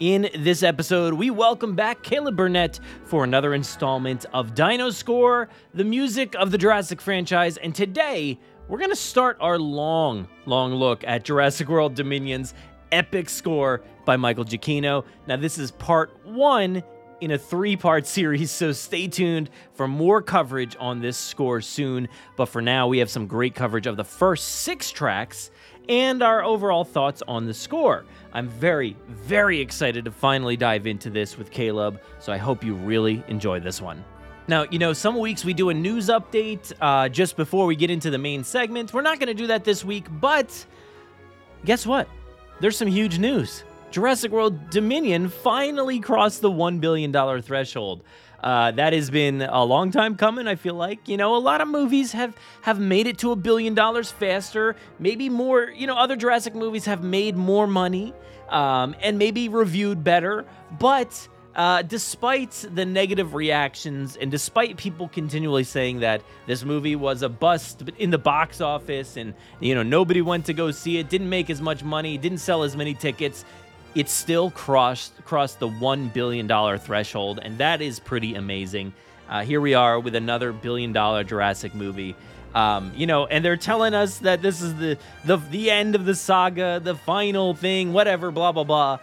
In this episode, we welcome back Caleb Burnett for another installment of Dino Score, the music of the Jurassic franchise, and today we're going to start our long, long look at Jurassic World Dominion's epic score by Michael Giacchino. Now, this is part one in a three part series, so stay tuned for more coverage on this score soon. But for now, we have some great coverage of the first six tracks and our overall thoughts on the score. I'm very, very excited to finally dive into this with Caleb, so I hope you really enjoy this one. Now, you know, some weeks we do a news update uh, just before we get into the main segment. We're not going to do that this week, but guess what? There's some huge news. Jurassic World Dominion finally crossed the $1 billion threshold. Uh, that has been a long time coming. I feel like you know a lot of movies have have made it to a billion dollars faster. Maybe more. You know, other Jurassic movies have made more money um, and maybe reviewed better. But uh, despite the negative reactions and despite people continually saying that this movie was a bust in the box office and you know nobody went to go see it, didn't make as much money, didn't sell as many tickets, it still crossed crossed the one billion dollar threshold, and that is pretty amazing. Uh, here we are with another billion dollar Jurassic movie. Um, you know, and they're telling us that this is the the the end of the saga, the final thing, whatever, blah blah blah.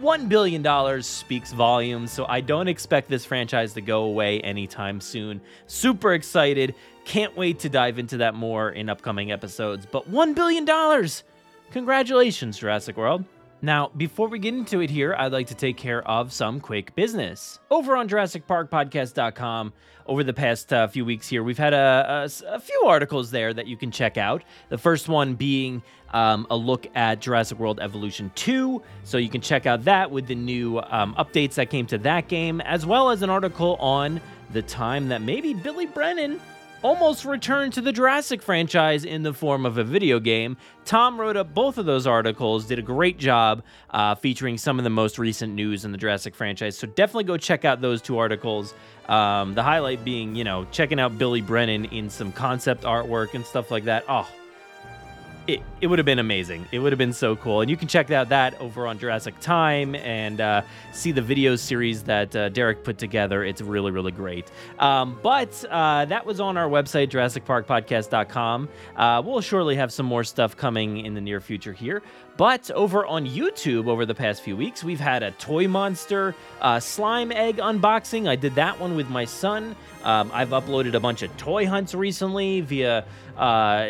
One billion dollars speaks volumes, so I don't expect this franchise to go away anytime soon. Super excited, can't wait to dive into that more in upcoming episodes. But one billion dollars, congratulations, Jurassic World. Now, before we get into it here, I'd like to take care of some quick business. Over on JurassicParkPodcast.com, over the past uh, few weeks here, we've had a, a, a, few articles there that you can check out. The first one being um, a look at Jurassic World Evolution 2. So you can check out that with the new um, updates that came to that game, as well as an article on the time that maybe Billy Brennan almost returned to the Jurassic franchise in the form of a video game. Tom wrote up both of those articles, did a great job uh, featuring some of the most recent news in the Jurassic franchise. So definitely go check out those two articles. Um, the highlight being, you know, checking out Billy Brennan in some concept artwork and stuff like that. Oh, it, it would have been amazing. It would have been so cool. And you can check out that over on Jurassic Time and uh, see the video series that uh, Derek put together. It's really, really great. Um, but uh, that was on our website, JurassicParkPodcast.com. Uh, we'll surely have some more stuff coming in the near future here. But over on YouTube, over the past few weeks, we've had a Toy Monster uh, slime egg unboxing. I did that one with my son. Um, I've uploaded a bunch of toy hunts recently via uh,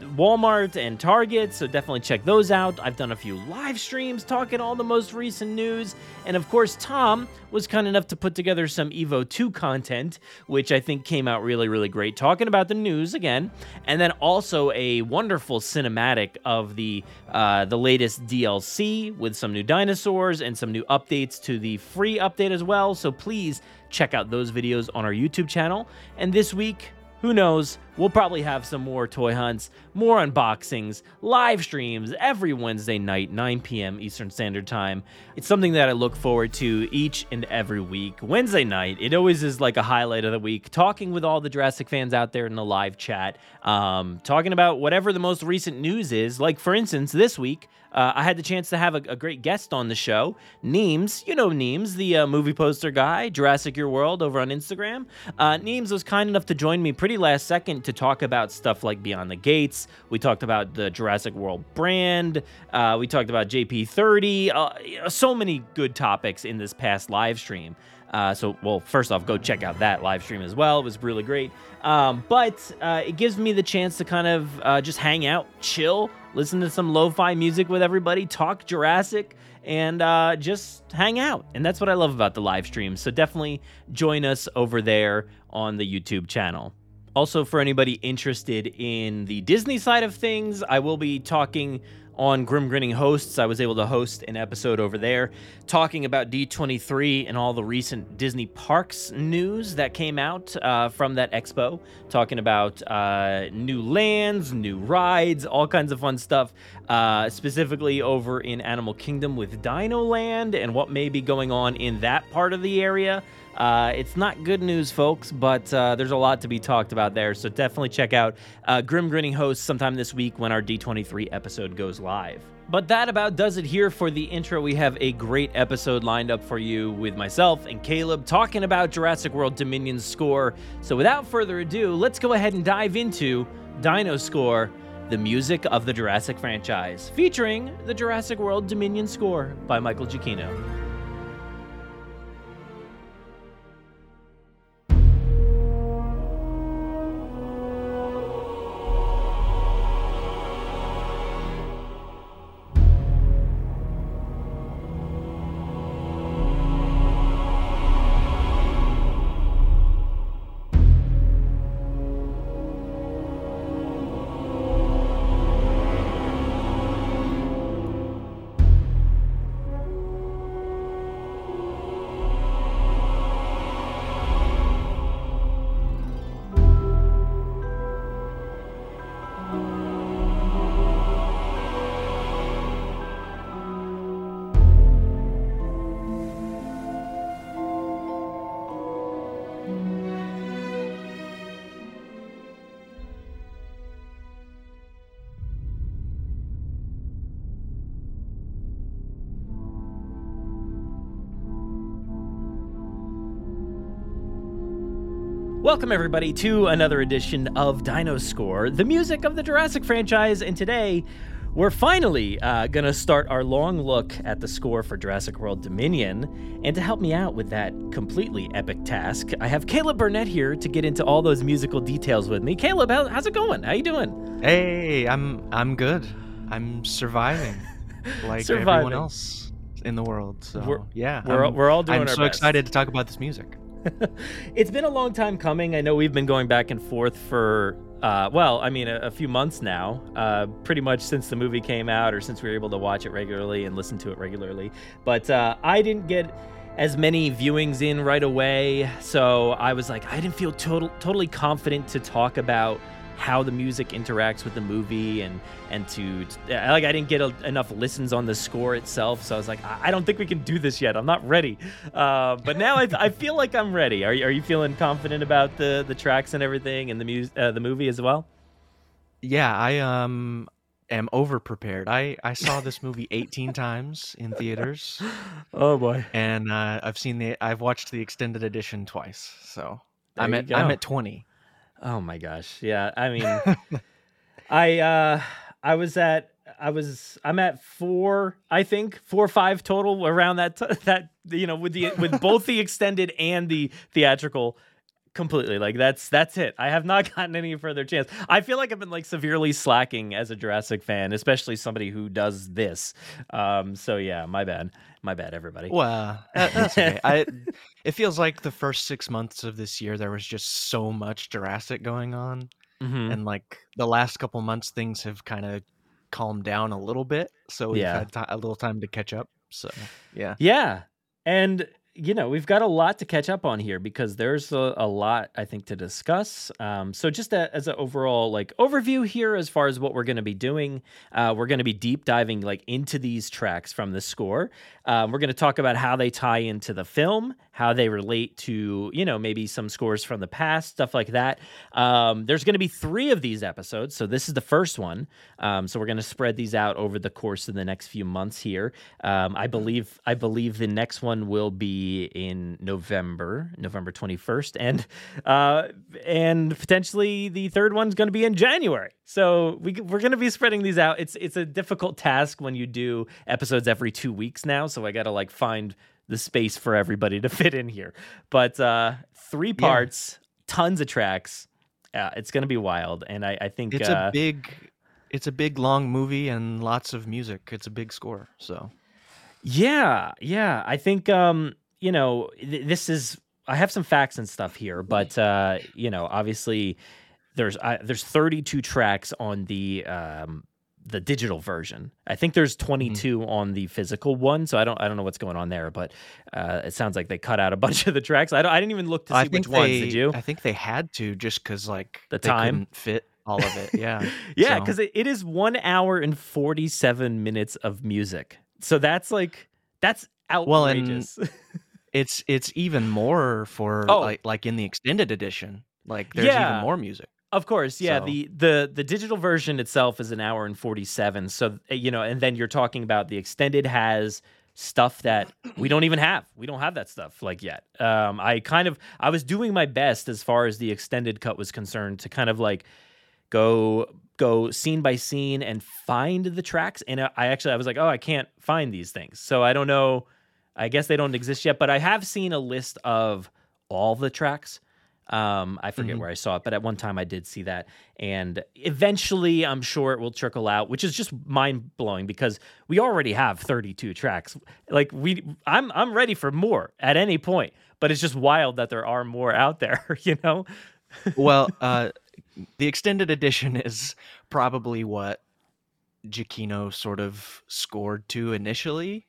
Walmart and Target, so definitely check those out. I've done a few live streams talking all the most recent news. And of course, Tom was kind enough to put together some Evo 2 content, which I think came out really, really great, talking about the news again, and then also a wonderful cinematic of the uh, the latest DLC with some new dinosaurs and some new updates to the free update as well. So please check out those videos on our YouTube channel. And this week, who knows? We'll probably have some more toy hunts, more unboxings, live streams every Wednesday night, 9 p.m. Eastern Standard Time. It's something that I look forward to each and every week. Wednesday night, it always is like a highlight of the week, talking with all the Jurassic fans out there in the live chat, um, talking about whatever the most recent news is. Like, for instance, this week, uh, I had the chance to have a, a, great guest on the show, Neems. You know Neems, the uh, movie poster guy, Jurassic Your World over on Instagram. Uh, Neems was kind enough to join me pretty last second to talk about stuff like Beyond the Gates. We talked about the Jurassic World brand. Uh, we talked about JP30. Uh, so many good topics in this past live stream. Uh, so, well, first off, go check out that live stream as well. It was really great. Um, but uh, it gives me the chance to kind of uh, just hang out, chill, listen to some lo fi music with everybody, talk Jurassic, and uh, just hang out. And that's what I love about the live stream. So, definitely join us over there on the YouTube channel. Also, for anybody interested in the Disney side of things, I will be talking on Grim Grinning Hosts. I was able to host an episode over there talking about D23 and all the recent Disney parks news that came out uh, from that expo, talking about uh, new lands, new rides, all kinds of fun stuff, uh, specifically over in Animal Kingdom with Dino Land and what may be going on in that part of the area. Uh, it's not good news, folks, but uh, there's a lot to be talked about there. So definitely check out uh, Grim Grinning Host sometime this week when our D23 episode goes live. But that about does it here for the intro. We have a great episode lined up for you with myself and Caleb talking about Jurassic World Dominion's score. So without further ado, let's go ahead and dive into Dino Score, the music of the Jurassic franchise, featuring the Jurassic World Dominion score by Michael Giacchino. Welcome, everybody, to another edition of Dino Score, the music of the Jurassic franchise. And today, we're finally uh, going to start our long look at the score for Jurassic World Dominion. And to help me out with that completely epic task, I have Caleb Burnett here to get into all those musical details with me. Caleb, how, how's it going? How you doing? Hey, I'm I'm good. I'm surviving, like Surviving. everyone else in the world. So We're- yeah, we're- I'm- we're all doing I'm our so best. excited to talk about this music. it's been a long time coming. I know we've been going back and forth for, uh, well, I mean, a, a few months now, uh, pretty much since the movie came out or since we were able to watch it regularly and listen to it regularly. But uh, I didn't get as many viewings in right away, so I was like, I didn't feel total, totally confident to talk about how the music interacts with the movie and and to like I didn't get a, enough listens on the score itself so I was like I, I don't think we can do this yet I'm not ready uh, but now I, I feel like I'm ready are you, are you feeling confident about the the tracks and everything and the mus- uh, the movie as well Yeah, I um am over prepared. I I saw this movie 18 times in theaters, oh boy and uh, I've seen the I've watched the extended edition twice. So There I'm at I'm at 20. Oh my gosh. Yeah. I mean, I uh I was at I was I'm at four I think four or five total around that t- that you know with the with both the extended and the theatrical completely like that's that's it i have not gotten any further chance i feel like i've been like severely slacking as a jurassic fan especially somebody who does this um so yeah my bad my bad everybody Well, that- that's okay. I it feels like the first six months of this year there was just so much Jurassic going on. Mhm. and like the last couple months things have kind of calmed down a little bit so we've Yeah. had ti a little time to catch up so yeah Yeah. And, you know, we've got a lot to catch up on here because there's a, a lot, I think, to discuss. Um, so, just a, as an overall like overview here, as far as what we're going to be doing, uh, we're going to be deep diving like into these tracks from the score. Um, we're going to talk about how they tie into the film, how they relate to, you know, maybe some scores from the past, stuff like that. Um, there's going to be three of these episodes. So, this is the first one. Um, so, we're going to spread these out over the course of the next few months here. Um, I believe I believe the next one will be be in November, November 21st, and uh, and potentially the third one's going to be in January. So we we're going to be spreading these out. It's it's a difficult task when you do episodes every two weeks now. So I got to like find the space for everybody to fit in here. But uh, three parts, tons of tracks. Uh, it's going to be wild, and I, I think It's uh, a big, it's a big long movie and lots of music. It's a big score. So Yeah, yeah. I think um, you know, th- this is I have some facts and stuff here, but uh, you know, obviously there's uh, there's 32 tracks on the um the digital version. I think there's 22 on the physical one, so I don't I don't know what's going on there, but uh, it sounds like they cut out a bunch of the tracks. I, don't, I didn't even look to see which think ones. they, Did you? I think they had to just because like The they time? fit all of it. Yeah, Yeah, So- because it, it is one hour and 47 minutes of music. So that's like that's Well, and- outrageous. it's it's even more for Oh. like like in the extended edition. Like there's Yeah. even more music. Of course, yeah. So- The the the digital version itself is an hour and 47. So uh, you know, and then you're talking about the extended has stuff that we don't even have. We don't have that stuff like yet. Um I kind of I was doing my best as far as the extended cut was concerned to kind of like go go scene by scene and find the tracks and I actually I was like, "Oh, I can't find these things." So I don't know I guess they don't exist yet, but I have seen a list of all the tracks. Um, I forget Mhm. where I saw it, but at one time I did see that. And eventually I'm sure it will trickle out, which is just mind blowing because we already have 32 tracks. Like we I'm I'm ready for more at any point, but it's just wild that there are more out there, you know? well, uh, the extended edition is probably what Giacchino sort of scored to initially,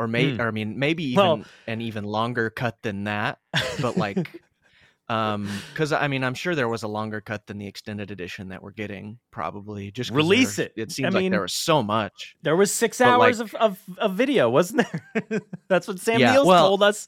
or may, Hmm. or I mean, maybe even Well- an even longer cut than that. But like, um, because I mean, I'm sure there was a longer cut than the extended edition that we're getting, probably just Release there- it. It I seems like mean, there was so much. There was six But, like- hours of, of, of video, wasn't there? That's what Sam Yeah, Neill's well- told us.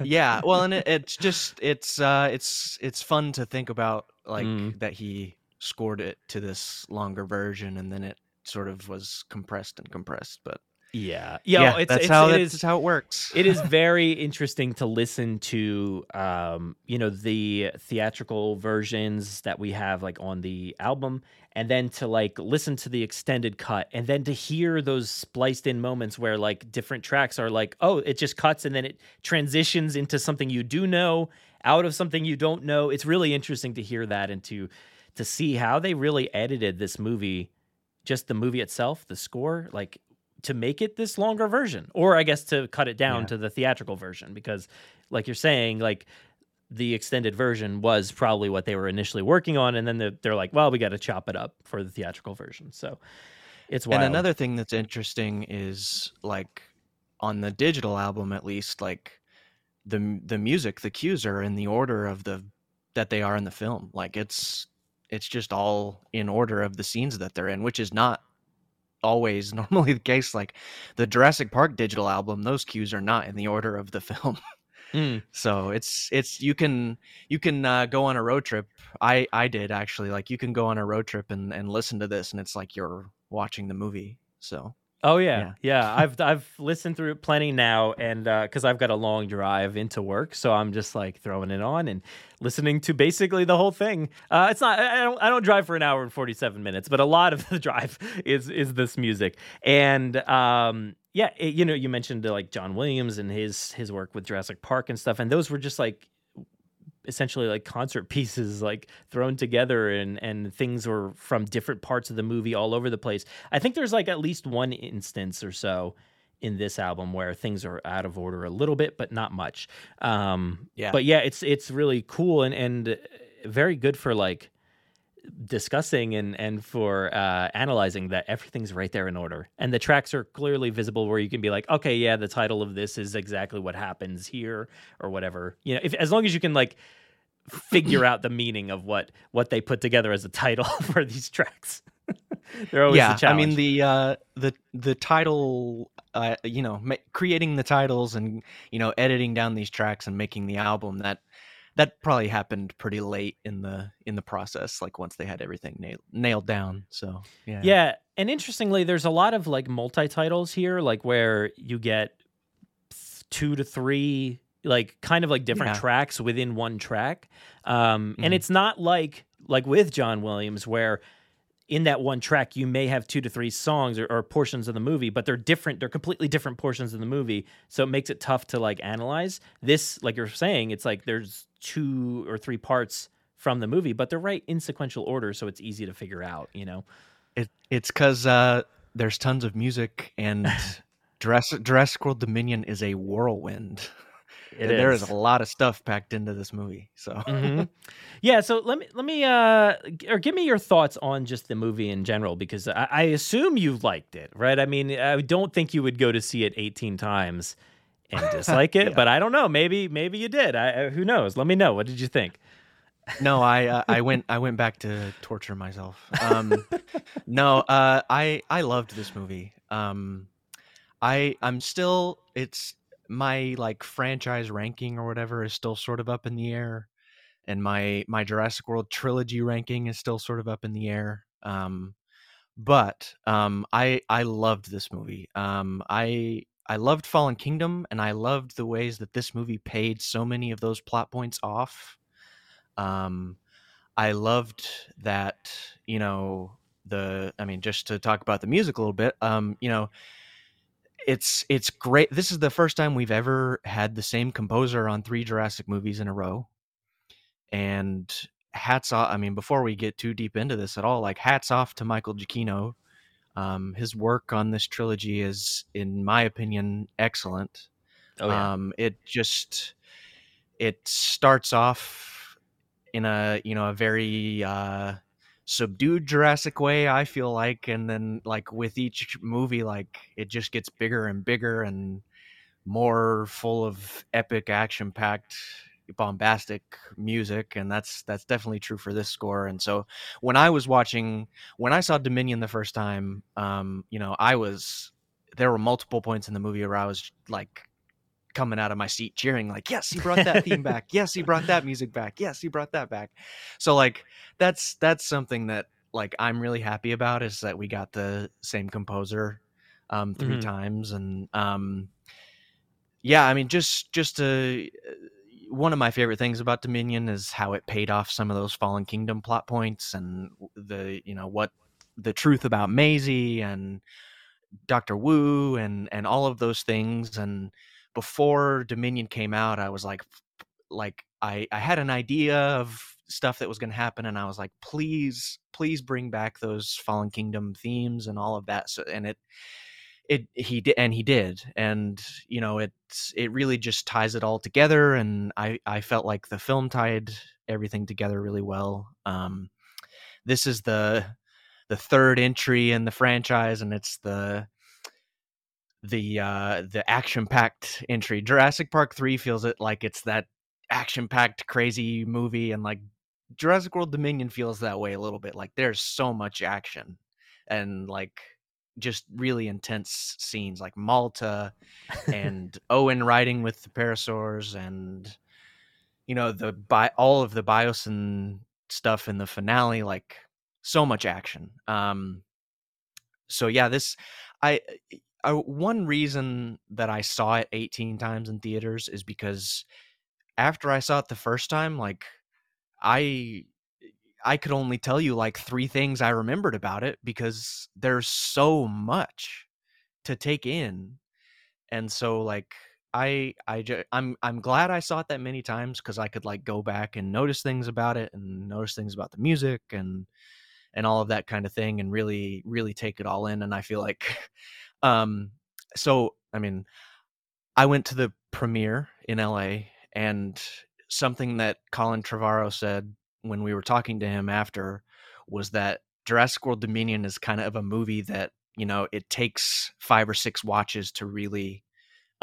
yeah well and it, it's just it's uh it's it's fun to think about like Mm. that he scored it to this longer version and then it sort of was compressed and compressed but yeah. Yo, yeah it's, that's it's, how it how it works it is very interesting to listen to um you know the theatrical versions that we have like on the album and then to like listen to the extended cut and then to hear those spliced in moments where like different tracks are like oh it just cuts and then it transitions into something you do know out of something you don't know it's really interesting to hear that and to to see how they really edited this movie just the movie itself the score like to make it this longer version or i guess to cut it down Yeah. to the theatrical version because like you're saying like the extended version was probably what they were initially working on and then they're, they're like well we got to chop it up for the theatrical version. So it's wild. and another thing that's interesting is like on the digital album at least like the the music the cues are in the order of the that they are in the film. Like it's it's just all in order of the scenes that they're in which is not always normally the case like the Jurassic Park digital album those cues are not in the order of the film. Mm. so it's it's you can you can uh, go on a road trip. I i did actually like you can go on a road trip and and listen to this and it's like you're watching the movie so Oh yeah, yeah. I've I've listened through it plenty now, and because I've got a long drive into work, so I'm just like throwing it on and listening to basically the whole thing. Uh, it's not. I I don't. I don't drive for an hour and forty seven minutes, but a lot of the drive is is this music, and um, yeah, it, you know, you mentioned uh, like John Williams and his his work with Jurassic Park and stuff, and those were just like essentially like concert pieces like thrown together and and things were from different parts of the movie all over the place. I think there's like at least one instance or so in this album where things are out of order a little bit but not much. Um Yeah. but yeah, it's it's really cool and and very good for like discussing and and for uh analyzing that everything's right there in order and the tracks are clearly visible where you can be like okay yeah the title of this is exactly what happens here or whatever you know if as long as you can like figure out the meaning of what what they put together as a title for these tracks. They're always yeah i mean the uh the the title uh you know ma- creating the titles and you know editing down these tracks and making the album that that probably happened pretty late in the in the process like once they had everything nailed nailed down so yeah. Yeah, and interestingly, there's a lot of like multi titles here, like where you get two to three like kind of like different Yeah. tracks within one track. Um, and Mhm. it's not like like with John Williams where in that one track you may have two to three songs or, or portions of the movie but they're different they're completely different portions of the movie so it makes it tough to like analyze this like you're saying it's like there's two or three parts from the movie but they're right in sequential order so it's easy to figure out you know It it's because uh, there's tons of music and Jurassic, Jurassic World Dominion is a whirlwind. It there is. a lot of stuff packed into this movie. So Mhm. yeah so let me let me uh or give me your thoughts on just the movie in general because I, I assume you liked it right i mean i don't think you would go to see it 18 times and dislike it Yeah. but i don't know maybe maybe you did I, I- who knows let me know what did you think no, I uh, I went I went back to torture myself. Um, no, uh, I I loved this movie. Um, I I'm still it's my like franchise ranking or whatever is still sort of up in the air, and my my Jurassic World trilogy ranking is still sort of up in the air. Um, but um, I I loved this movie. Um, I I loved Fallen Kingdom, and I loved the ways that this movie paid so many of those plot points off. Um, I loved that, you know, the I mean, just to talk about the music a little bit, um, you know, it's it's great. This is the first time we've ever had the same composer on three Jurassic movies in a row. And hats off, I mean, before we get too deep into this at all, like hats off to Michael Giacchino. Um, his work on this trilogy is, in my opinion, excellent. oh yeah Um, it just it starts off in a you know a very uh, subdued Jurassic way. I feel like, and then like with each movie, like it just gets bigger and bigger and more full of epic, action packed, bombastic music, and that's that's definitely true for this score. And so when I was watching, when I saw Dominion the first time, um, you know, I was there were multiple points in the movie where I was like coming out of my seat cheering like yes he brought that theme back yes he brought that music back yes he brought that back so like that's that's something that like i'm really happy about is that we got the same composer um 3 Mhm. times and um yeah i mean just just to one of my favorite things about dominion is how it paid off some of those fallen kingdom plot points and the you know what the truth about Maisie and Dr. Wu and and all of those things and before Dominion came out I was like like I I had an idea of stuff that was going to happen and I was like please please bring back those Fallen Kingdom themes and all of that. So and it it he did and he did and you know it's it really just ties it all together and I I felt like the film tied everything together really well. Um this is the the third entry in the franchise and it's the the uh the action packed entry. Jurassic park 3 feels it like it's that action packed crazy movie and like jurassic world dominion feels that way a little bit. Like there's so much action and like just really intense scenes like malta and owen riding with the parasaurs and you know the bi- all of the biosyn stuff in the finale like so much action. Um so yeah this i I, one reason that I saw it 18 times in theaters is because after I saw it the first time, like I I could only tell you like three things I remembered about it because there's so much to take in. And so like I I ju- I'm I'm glad I saw it that many times cuz I could like go back and notice things about it and notice things about the music and and all of that kind of thing and really really take it all in and I feel like um so I mean I went to the premiere in LA and something that Colin Trevorrow said when we were talking to him after was that Jurassic World Dominion is kind of a movie that, you know, it takes 5 or 6 watches to really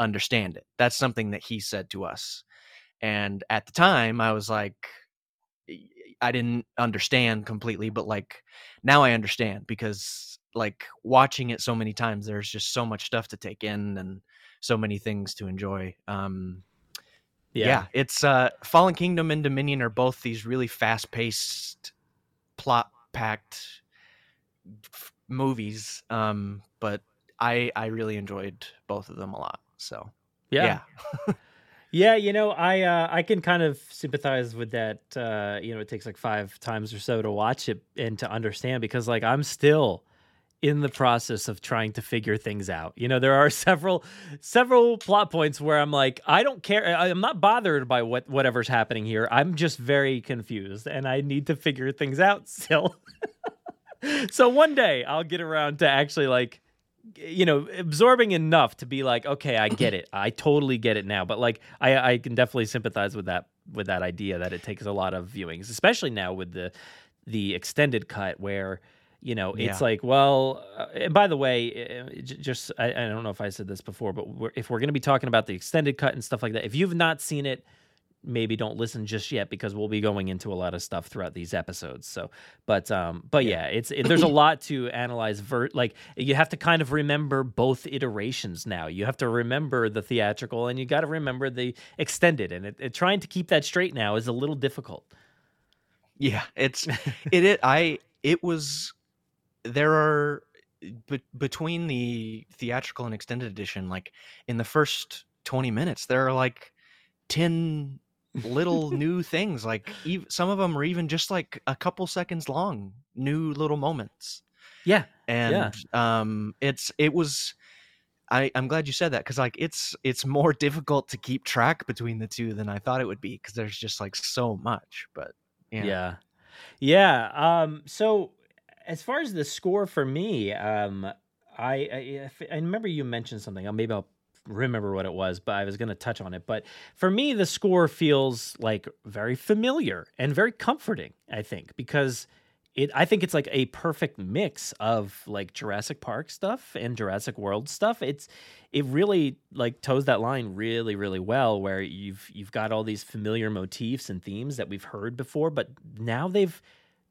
understand it. That's something that he said to us. And at the time I was like I didn't understand completely, but like now I understand because like watching it so many times, there's just so much stuff to take in and so many things to enjoy. Um, yeah. it's uh, Fallen Kingdom and Dominion are both these really fast paced, plot packed f- movies. Um, but I I really enjoyed both of them a lot. So Yeah. Yeah, you know, I uh, I can kind of sympathize with that. Uh, you know, it takes like five times or so to watch it and to understand because, like, I'm still in the process of trying to figure things out. You know, there are several several plot points where I'm like, I don't care. I'm not bothered by what whatever's happening here. I'm just very confused, and I need to figure things out still. so one day I'll get around to actually like you know absorbing enough to be like okay i get it i totally get it now but like i i can definitely sympathize with that with that idea that it takes a lot of viewings especially now with the the extended cut where you know it's Yeah. like well uh, and by the way uh, j- just I, I don't know if i said this before but we're, if we're going to be talking about the extended cut and stuff like that if you've not seen it maybe don't listen just yet because we'll be going into a lot of stuff throughout these episodes. So, but um, but yeah, it's it, there's a lot to analyze. Ver- like you have to kind of remember both iterations now. You have to remember the theatrical and you got to remember the extended. And it, it, trying to keep that straight now is a little difficult. Yeah, it's it. it I it was there are be, between the theatrical and extended edition. Like in the first twenty minutes, there are like ten little new things. Like ev- some of them are even just like a couple seconds long, new little moments. Yeah, and um, it's it was. I, I'm glad you said that because like it's it's more difficult to keep track between the two than I thought it would be because there's just like so much. But yeah. yeah, yeah. Um, so as far as the score for me, um, I I, I remember you mentioned something. Maybe I'll remember what it was, but I was going to touch on it. But for me, the score feels like very familiar and very comforting. I think because it. I think it's like a perfect mix of like Jurassic Park stuff and Jurassic World stuff. It's it really like toes that line really really well where you've you've got all these familiar motifs and themes that we've heard before but now they've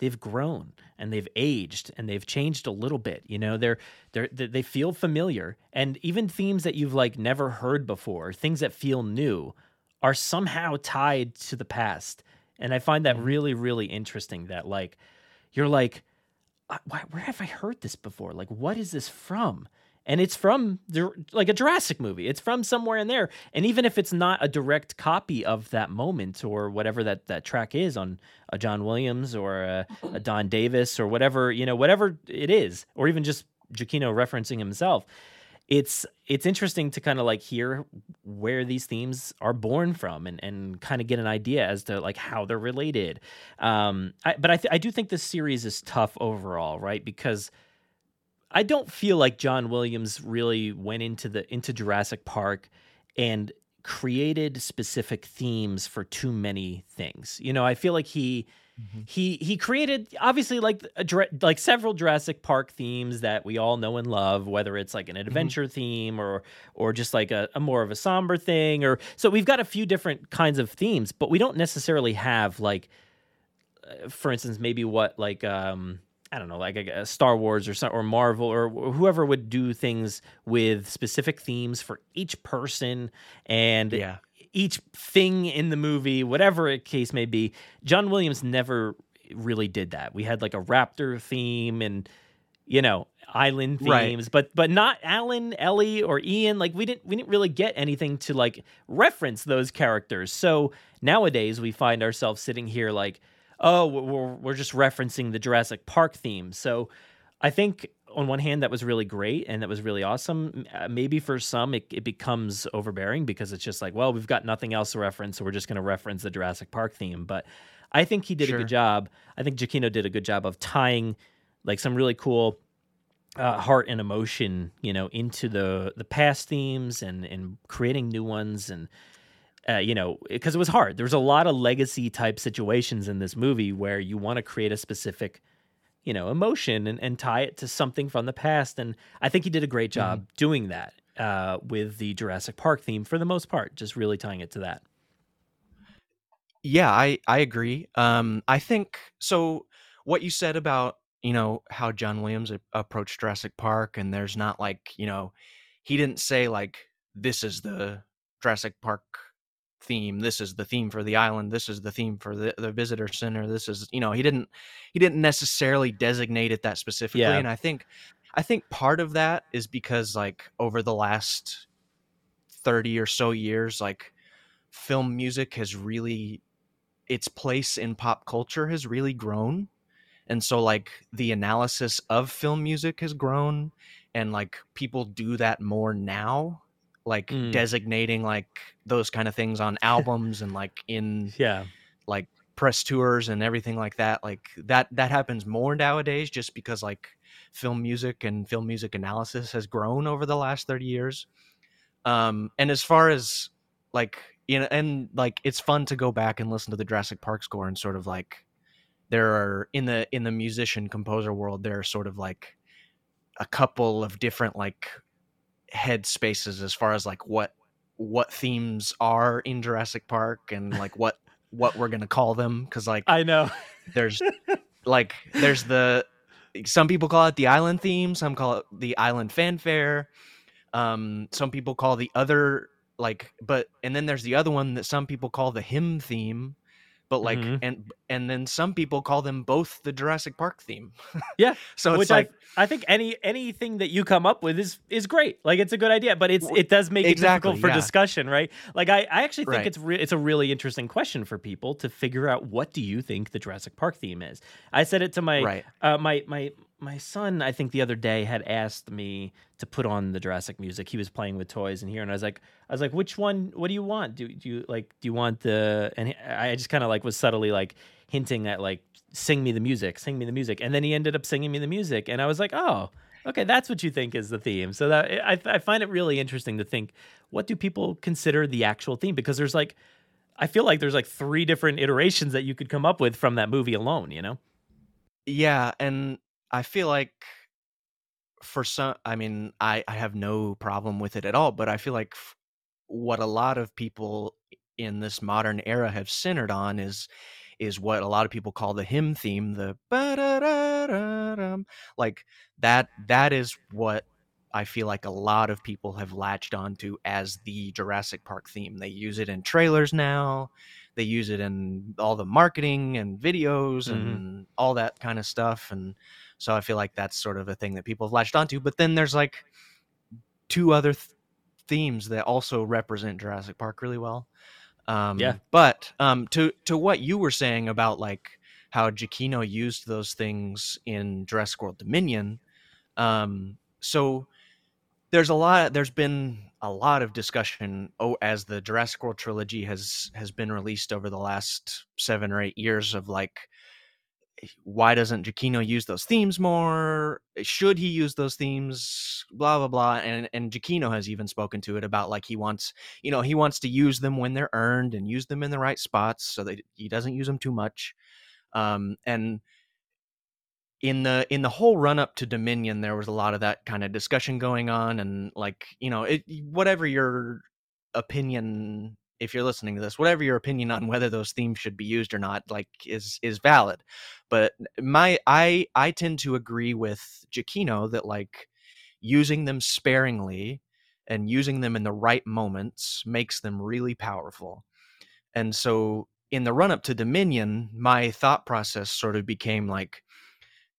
they've grown and they've aged and they've changed a little bit you know they're they're they they feel familiar and even themes that you've like never heard before things that feel new are somehow tied to the past and i find that mm-hmm. really really interesting that like you're like uh, why, where have I heard this before? Like, what is this from? And it's from like a Jurassic movie. It's from somewhere in there. And even if it's not a direct copy of that moment or whatever that that track is on a John Williams or a, a Don Davis or whatever you know, whatever it is, or even just Giacchino referencing himself, it's it's interesting to kind of like hear where these themes are born from and, and kind of get an idea as to like how they're related um I, but I, th- I do think this series is tough overall right because i don't feel like john williams really went into the into jurassic park and created specific themes for too many things. You know i feel like he he he created obviously like a, like several Jurassic Park themes that we all know and love, whether it's like an adventure theme or or just like a, a more of a somber thing, or so we've got a few different kinds of themes, but we don't necessarily have like, uh, for instance, maybe what like um I don't know, like a, a uh, Star Wars or or Marvel or wh- whoever would do things with specific themes for each person and Yeah. each thing in the movie, whatever a case may be. John Williams never really did that. We had like a raptor theme and you know island Right. themes, but but not Alan, Ellie, or Ian. Like we didn't we didn't really get anything to like reference those characters. So nowadays we find ourselves sitting here like, oh, we're we're just referencing the Jurassic Park theme. So I think on one hand that was really great and that was really awesome. Uh, maybe for some it, it becomes overbearing because it's just like, well, we've got nothing else to reference, so we're just going to reference the Jurassic Park theme. But I think he did a good job. I think Giacchino did a good job of tying like some really cool uh, heart and emotion, you know, into the the past themes and and creating new ones and uh, you know, because it was hard. There was a lot of legacy type situations in this movie where you want to create a specific, you know, emotion and, and tie it to something from the past. And I think he did a great job doing that uh, with the Jurassic Park theme for the most part, just really tying it to that. Yeah, I I agree. Um, I think so. What you said about you know how John Williams approached Jurassic Park, and there's not like you know he didn't say like this is the Jurassic Park theme, this is the theme for the island, this is the theme for the the visitor center, this is you know he didn't he didn't necessarily designate it that specifically, Yeah. and I think I think part of that is because like over the last 30 or so years like film music has really its place in pop culture has really grown and so like the analysis of film music has grown and like people do that more now like Mm. designating like those kind of things on albums and like in Yeah. like press tours and everything like that like that that happens more nowadays just because like film music and film music analysis has grown over the last 30 years um and as far as like you know and like it's fun to go back and listen to the Jurassic Park score and sort of like there are in the in the musician composer world there are sort of like a couple of different like head spaces as far as like what what themes are in Jurassic Park and like what what we're gonna call them because like I know. there's like there's the some people call it the island theme some call it the island fanfare um some people call the other like but and then there's the other one that some people call the hymn theme but like Mhm. and and then some people call them both the Jurassic Park theme Yeah, so it's Which like I I think any anything that you come up with is is great. Like it's a good idea, but it's it does make Exactly, it difficult for yeah. discussion, right? Like I, I actually think Right. it's re- it's a really interesting question for people to figure out what do you think the Jurassic Park theme is. I said it to my Right. uh, my my my son. I think the other day had asked me to put on the Jurassic music. He was playing with toys in here, and I was like, I was like, which one? What do you want? Do, do you like? Do you want the? And I just kind of like was subtly like hinting at like sing me the music, sing me the music, and then he ended up singing me the music, and I was like, oh, okay, that's what you think is the theme. So that I I find it really interesting to think what do people consider the actual theme because there's like. I feel like there's like three different iterations that you could come up with from that movie alone, you know? Yeah, and I feel like for some, I mean, I I have no problem with it at all, but I feel like f- what a lot of people in this modern era have centered on is is what a lot of people call the hymn theme, the like that that is what I feel like a lot of people have latched onto as the Jurassic Park theme. They use it in trailers now. They use it in all the marketing and videos and all that kind of stuff. And so I feel like that's sort of a thing that people have latched onto. But then there's like two other th- themes that also represent Jurassic Park really well. Um, Yeah. But um, to to what you were saying about like how Giacchino used those things in Jurassic World Dominion, um, so there's a lot. There's been a lot of discussion. Oh, as the Jurassic World trilogy has has been released over the last seven or eight years of like why doesn't Giacchino use those themes more? Should he use those themes? Blah blah blah. And and Giacchino has even spoken to it about like he wants, you know, he wants to use them when they're earned and use them in the right spots so that he doesn't use them too much. Um, and in the in the whole run up to Dominion, there was a lot of that kind of discussion going on, and like you know, it whatever your opinion if you're listening to this whatever your opinion on whether those themes should be used or not like is is valid. But my i i tend to agree with Giacchino that like using them sparingly and using them in the right moments makes them really powerful. And so in the run up to dominion my thought process sort of became like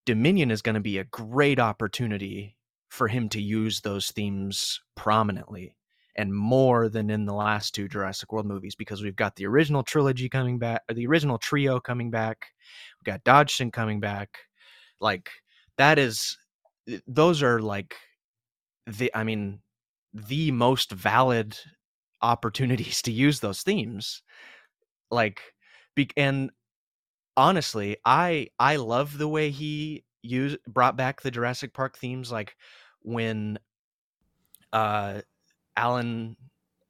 dominion is going to be a great opportunity for him to use those themes prominently and more than in the last two Jurassic World movies because we've got the original trilogy coming back, or the original trio coming back. We've got Dodgson coming back. Like that is, those are like the, I mean, the most valid opportunities to use those themes. Like, be, and honestly, I I love the way he used brought back the Jurassic Park themes. Like when, uh Alan,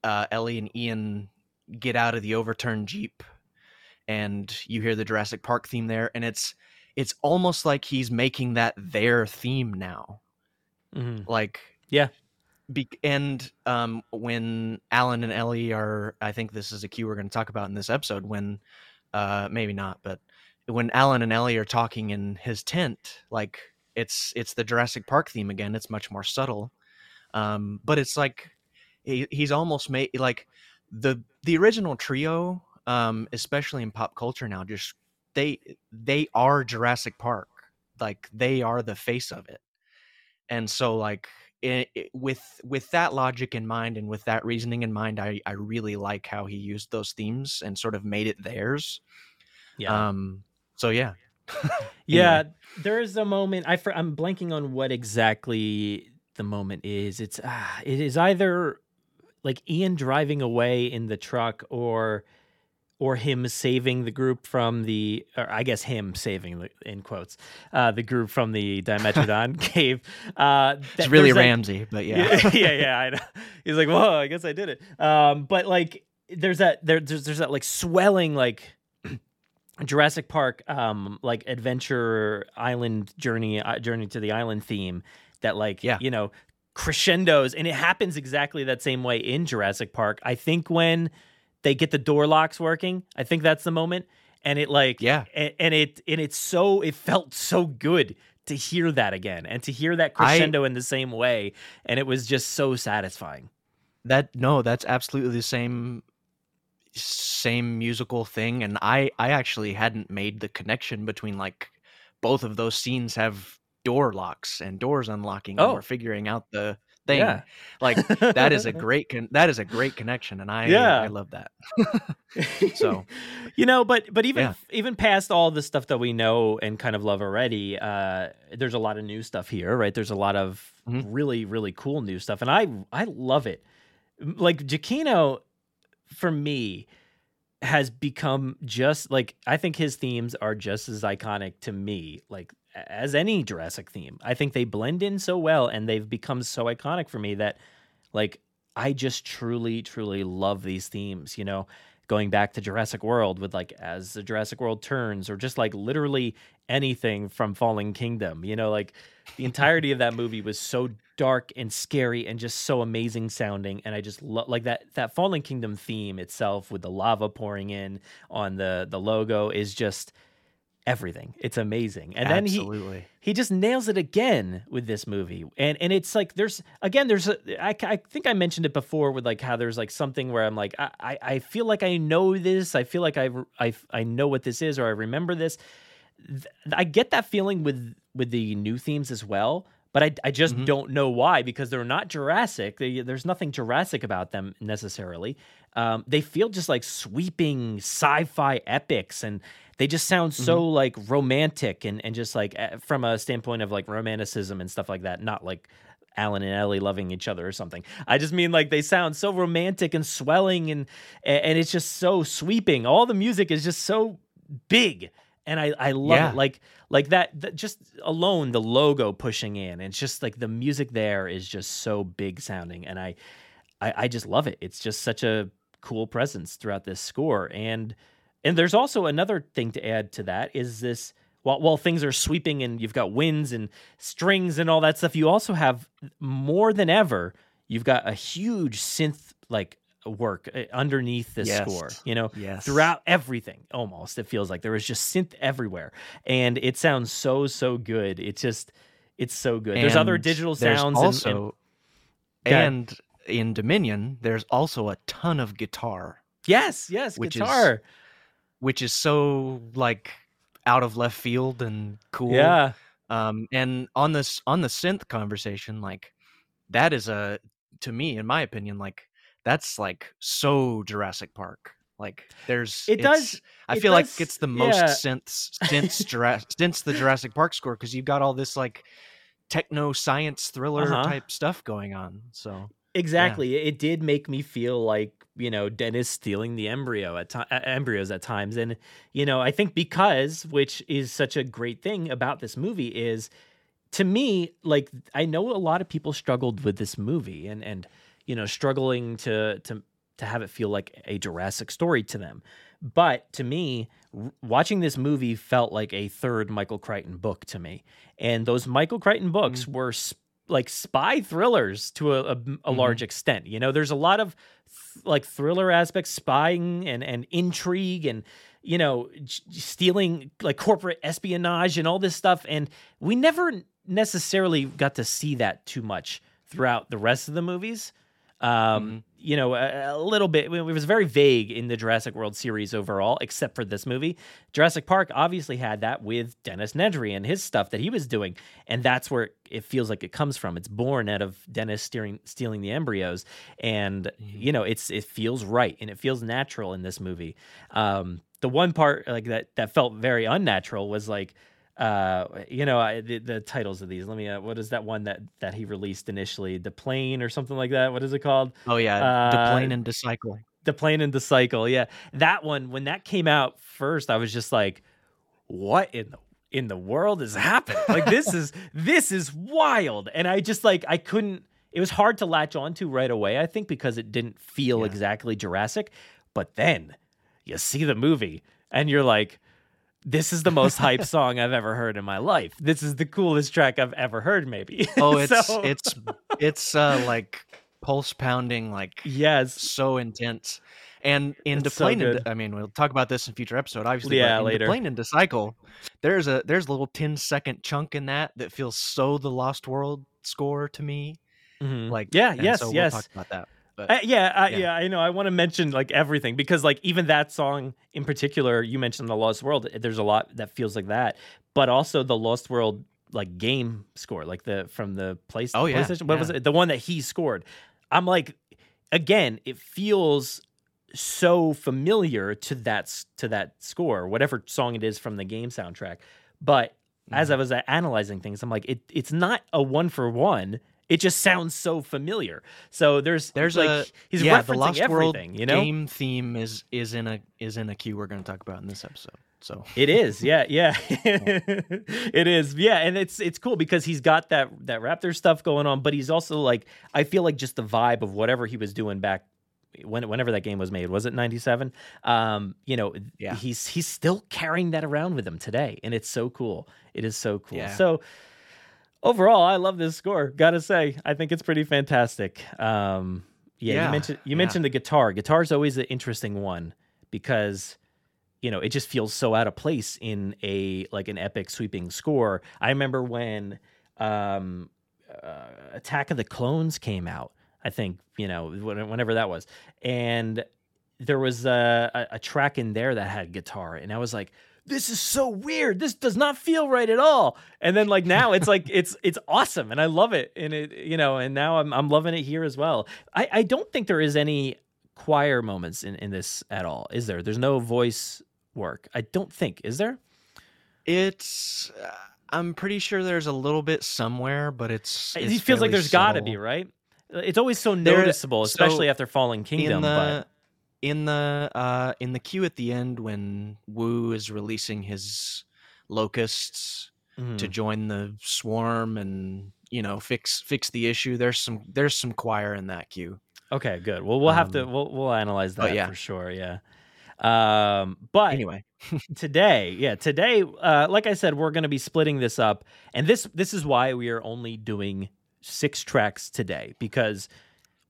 uh, Ellie, and Ian get out of the overturned jeep, and you hear the Jurassic Park theme there, and it's it's almost like he's making that their theme now. Mm-hmm. Like Yeah. Be- and um, when Alan and Ellie are, I think this is a cue we're going to talk about in this episode. When, uh, maybe not, but when Alan and Ellie are talking in his tent, like it's it's the Jurassic Park theme again. It's much more subtle, um, but it's like he, he's almost made like the the original trio, um, especially in pop culture now. Just they they are Jurassic Park, like they are the face of it, and so like i i with with that logic in mind and with that reasoning in mind, I I really like how he used those themes and sort of made it theirs. Yeah. Um. So yeah. Yeah, Anyway. there is a moment. I I'm blanking on what exactly the moment is. It's ah, it is either like Ian driving away in the truck or or him saving the group from the or I guess him saving the in quotes uh the group from the Dimetrodon cave. Uh It's really that- Ramsay, but yeah. yeah, yeah, yeah. I know. He's like, whoa, I guess I did it. Um, but like, there's that there, there's there's that like swelling like Jurassic Park, um, like adventure island journey, uh, journey to the island theme that like, Yeah. you know, crescendos, and it happens exactly that same way in Jurassic Park. I think when they get the door locks working, I think that's the moment, and it like, Yeah. and, and it and it's so it felt so good to hear that again and to hear that I- crescendo in the same way, and it was just so satisfying. that no that's absolutely the same same musical thing and i i actually hadn't made the connection between like both of those scenes have door locks and doors unlocking and Oh. we're figuring out the thing Yeah. like that is a great con- that is a great connection and i Yeah. i love that So- you know but but even Yeah. even past all the stuff that we know and kind of love already uh there's a lot of new stuff here right there's a lot of Mhm. really really cool new stuff and i i love it like Giacchino for me has become just like I think his themes are just as iconic to me like as any Jurassic theme. I think they blend in so well and they've become so iconic for me that like I just truly truly love these themes, you know, going back to Jurassic World with like as the Jurassic World turns or just like literally anything from Fallen Kingdom, you know, like the entirety of that movie was so dark and scary and just so amazing sounding and i just love like that that fallen kingdom theme itself with the lava pouring in on the the logo is just everything. It's amazing. And then he he just nails it again with this movie. And and it's like there's again there's a I, I think i mentioned it before with like how there's like something where i'm like i i, I feel like i know this. I feel like I, I i know what this is or i remember this. I get that feeling with with the new themes as well but i, I just Mhm. don't know why because they're not jurassic. They, there's nothing jurassic about them necessarily um, they feel just like sweeping sci-fi epics and they just sound so like romantic and, and just like from a standpoint of like romanticism and stuff like that not like alan and ellie loving each other or something. I just mean like they sound so romantic and swelling and and it's just so sweeping. All the music is just so big and i i love Yeah. it like like that, that just alone the logo pushing in it's just like the music there is just so big sounding and i i, I just love it. It's just such a cool presence throughout this score. And and there's also another thing to add to that is this while, while things are sweeping and you've got winds and strings and all that stuff you also have more than ever you've got a huge synth like work uh, underneath this Yes. score you know yes. throughout everything almost it feels like. There is just synth everywhere. And it sounds so so good. It's just it's so good. There's other digital sounds and- also and, ahead. and in dominion there's also a ton of guitar yes yes which is guitar which is so like out of left field and cool. yeah Um, and on this on the synth conversation, like that is a to me, in my opinion, like that's like so Jurassic Park. Like there's It does- I it feel like it's the most yeah. synths since Jurassic since the Jurassic Park score because you've got all this like techno science thriller Uh-huh. type stuff going on. So Exactly. It did make me feel like you know Dennis stealing the embryo at uh, embryos at times, and you know I think because which is such a great thing about this movie is to me like I know a lot of people struggled with this movie and and you know struggling to to to have it feel like a Jurassic story to them. But to me, watching this movie felt like a third Michael Crichton book to me. And those Michael Crichton books were sp- like spy thrillers to a, a, a large mm-hmm. extent. You know, there's a lot of th- like thriller aspects, spying and, and intrigue and, you know, j- stealing like corporate espionage and all this stuff. And we never necessarily got to see that too much throughout the rest of the movies. Um, You know, a, a little bit. It was very vague in the Jurassic World series overall, except for this movie. Jurassic Park obviously had that with Dennis Nedry and his stuff that he was doing, and that's where it feels like it comes from. It's born out of Dennis steering, stealing the embryos, and you know, it's it feels right and it feels natural in this movie. Um, the one part like that that felt very unnatural was like uh you know I, the, the titles of these let me uh, what is that one that that he released initially? The plane or something like that? What is it called? Oh yeah, Uh, plane and the cycle. The plane and the cycle yeah. That one when that came out first i was just like what in the in the world is happening? Like this is this is wild. And i just like i couldn't it was hard to latch onto right away i think because it didn't feel Yeah. exactly jurassic. But then you see the movie and you're like this is the most hype song I've ever heard in my life. This is the coolest track I've ever heard, maybe. Oh, it's So- it's it's uh like pulse pounding, like yes, so intense. And in It's so Deplane, and good. I mean, we'll talk about this in future episode, obviously. Yeah, in later. Deplane and Decycle, there's a there's a little 10 second chunk in that that feels so the Lost World score to me. Mhm. Like, yeah, yes, so yes. We'll talk about that. But Uh, yeah, uh, Yeah. yeah, I know. I want to mention like everything because like even that song in particular, you mentioned the Lost World. eh, There's a lot that feels like that, but also the Lost World like game score, like the from the place. Oh, yeah, PlayStation. What was it? The one that he scored. I'm like, again, it feels so familiar to that to that score, whatever song it is from the game soundtrack. But as Mm-hmm. I was uh, analyzing things, I'm like, it it's not a one for one. It just sounds so familiar. So there's there's like a he's yeah, referencing the Lost World everything, you know. game theme is is in a is in a cue we're going to talk about in this episode. So It is, yeah, yeah, it is, yeah, and it's it's cool because he's got that that Raptor stuff going on, but he's also like I feel like just the vibe of whatever he was doing back when whenever that game was made was it 97 um you know Yeah. he's he's still carrying that around with him today and it's so cool it is so cool Yeah. so overall i love this score. Gotta say i think it's pretty fantastic. Um yeah, Yeah, you mentioned you yeah. mentioned the guitar. Guitar's always an interesting one because you know it just feels so out of place in a like an epic sweeping score. I remember when um uh, attack of the clones came out i think you know whenever that was. And there was a, a, a track in there that had guitar and i was like this is so weird. This does not feel right at all. And then like now it's like it's it's awesome and i love it and it you know and now i'm, I'm loving it here as well. I i don't think there is any choir moments in in this at all is there? There's no voice work i don't think is there? It's uh, I'm pretty sure there's a little bit somewhere, but it's, it feels like there's got to be right? It's always so There- noticeable especially so after fallen kingdom in but the in the uh in the cue at the end when Wu is releasing his locusts Mhm. to join the swarm and you know fix fix the issue there's some there's some choir in that cue Okay, good. Well, we'll have to Um, we'll we'll analyze that yeah. for sure. Yeah. Um, but anyway today, yeah, today, uh, like I said, we're going to be splitting this up, and this this is why we are only doing six tracks today because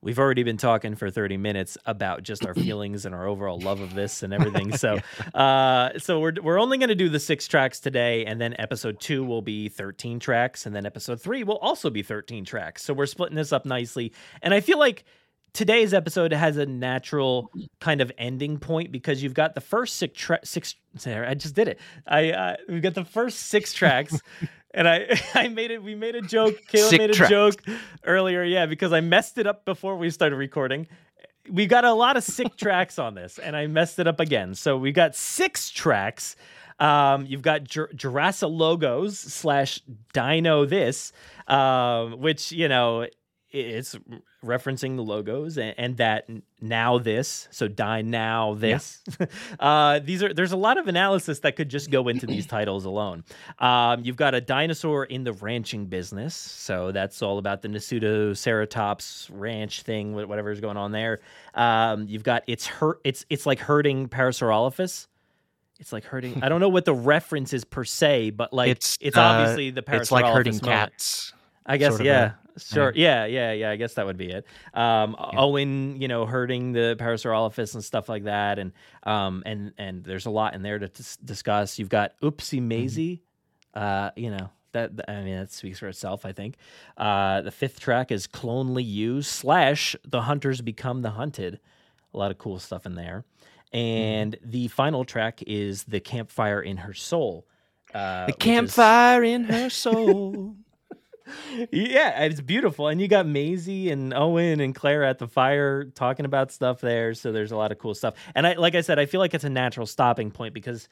we've already been talking for 30 minutes about just our feelings and our overall love of this and everything. So uh so we're we're only going to do the six tracks today and then episode 2 will be 13 tracks and then episode 3 will also be 13 tracks. So we're splitting this up nicely. And i feel like today's episode has a natural kind of ending point because you've got the first six tra- six sorry, I just did it. I uh, we've got the first six tracks and I I made it we made a joke. Caleb Sick made a tracks. joke earlier, yeah, because I messed it up before we started recording. We got a lot of sick tracks on this and I messed it up again. So we got six tracks. Um, you've got Jur- Jurassic logos slash Dino this, um, which you know it's referencing the logos and, and that now this so Dino this. Uh these are there's a lot of analysis that could just go into these titles alone. Um you've got a dinosaur in the ranching business so that's all about the nasutoceratops ranch thing wh- whatever's going on there. Um you've got it's hurt it's it's like hurting parasaurolophus. It's like hurting i don't know what the reference is per se but like it's it's it's uh, obviously the parasaurolophus it's like hurting moment. cats I guess sort of yeah, sure, yeah, yeah, yeah. I guess that would be it. Um, Owen, you know, hurting the Parasaurolophus and stuff like that, and um, and and there's a lot in there to dis- discuss. You've got Oopsie Mm-hmm. Maisie, uh, you know, that I mean that speaks for itself. I think. Uh, the fifth track is "Clonely You" slash "The Hunters Become the Hunted." A lot of cool stuff in there. And the final track is "The Campfire in Her Soul." Uh, The which is- campfire in her soul. yeah, it's beautiful. And you got Maisie and Owen and Claire at the fire talking about stuff there. So there's a lot of cool stuff. And I like I said, I feel like it's a natural stopping point because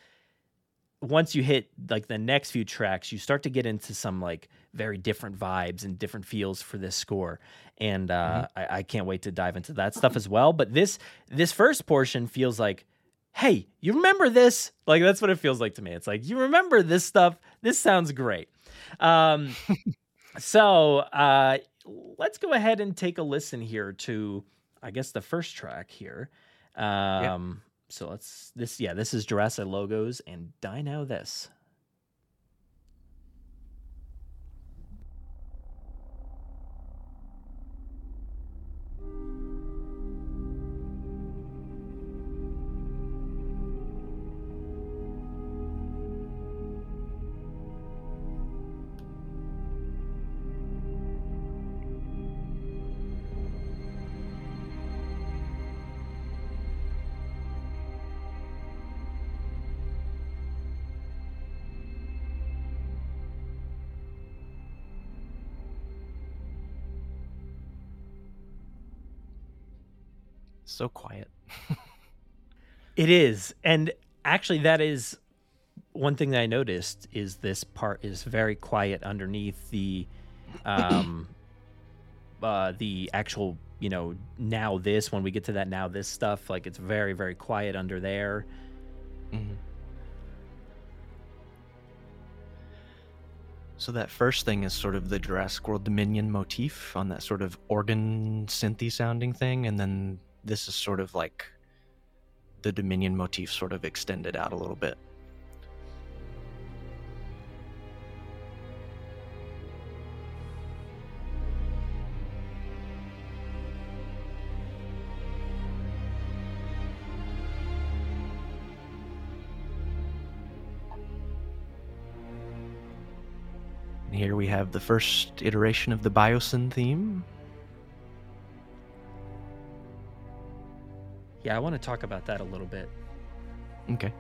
once you hit like the next few tracks, you start to get into some like very different vibes and different feels for this score. And uh, I, I can't wait to dive into that stuff as well. But this this first portion feels like, hey, you remember this? Like that's what it feels like to me. It's like you remember this stuff. This sounds great. Um, so uh, let's go ahead and take a listen here to, I guess, the first track here. Um, So let's this yeah this is Jurassic logos and Dino this. So quiet. It is, and actually, that is one thing that I noticed is this part is very quiet underneath the, um, uh, the actual you know now this when we get to that now this stuff like it's very very quiet under there. Mhm. So that first thing is sort of the Jurassic World Dominion motif on that sort of organ synthy sounding thing, and then this is sort of like the Dominion motif sort of extended out a little bit. Here we have the first iteration of the Biosyn theme. Yeah, I want to talk about that a little bit. Okay.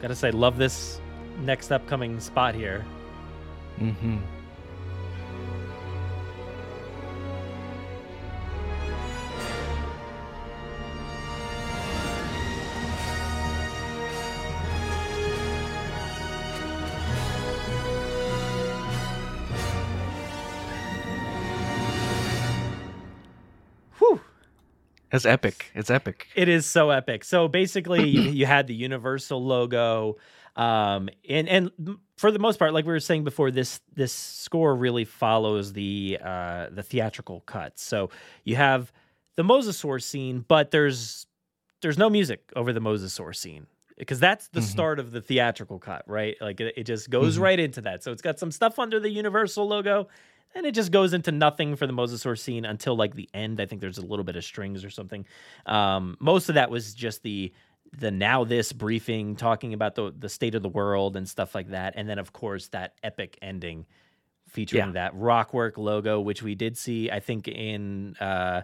Gotta say, love this next upcoming spot here. Mm-hmm. It's epic. It's epic. It is so epic. So basically, you, you had the Universal logo, um, and and for the most part, like we were saying before, this this score really follows the uh, the theatrical cut. So you have the Mosasaur scene, but there's there's no music over the Mosasaur scene because that's the Mhm. start of the theatrical cut, right? Like it, it just goes Mhm. right into that. So it's got some stuff under the Universal logo, and it just goes into nothing for the Mosasaur scene until like the end. I think there's a little bit of strings or something. Um, most of that was just the the now this briefing talking about the the state of the world and stuff like that, and then of course that epic ending featuring Yeah. that Rockwork logo, which we did see, I think, in uh,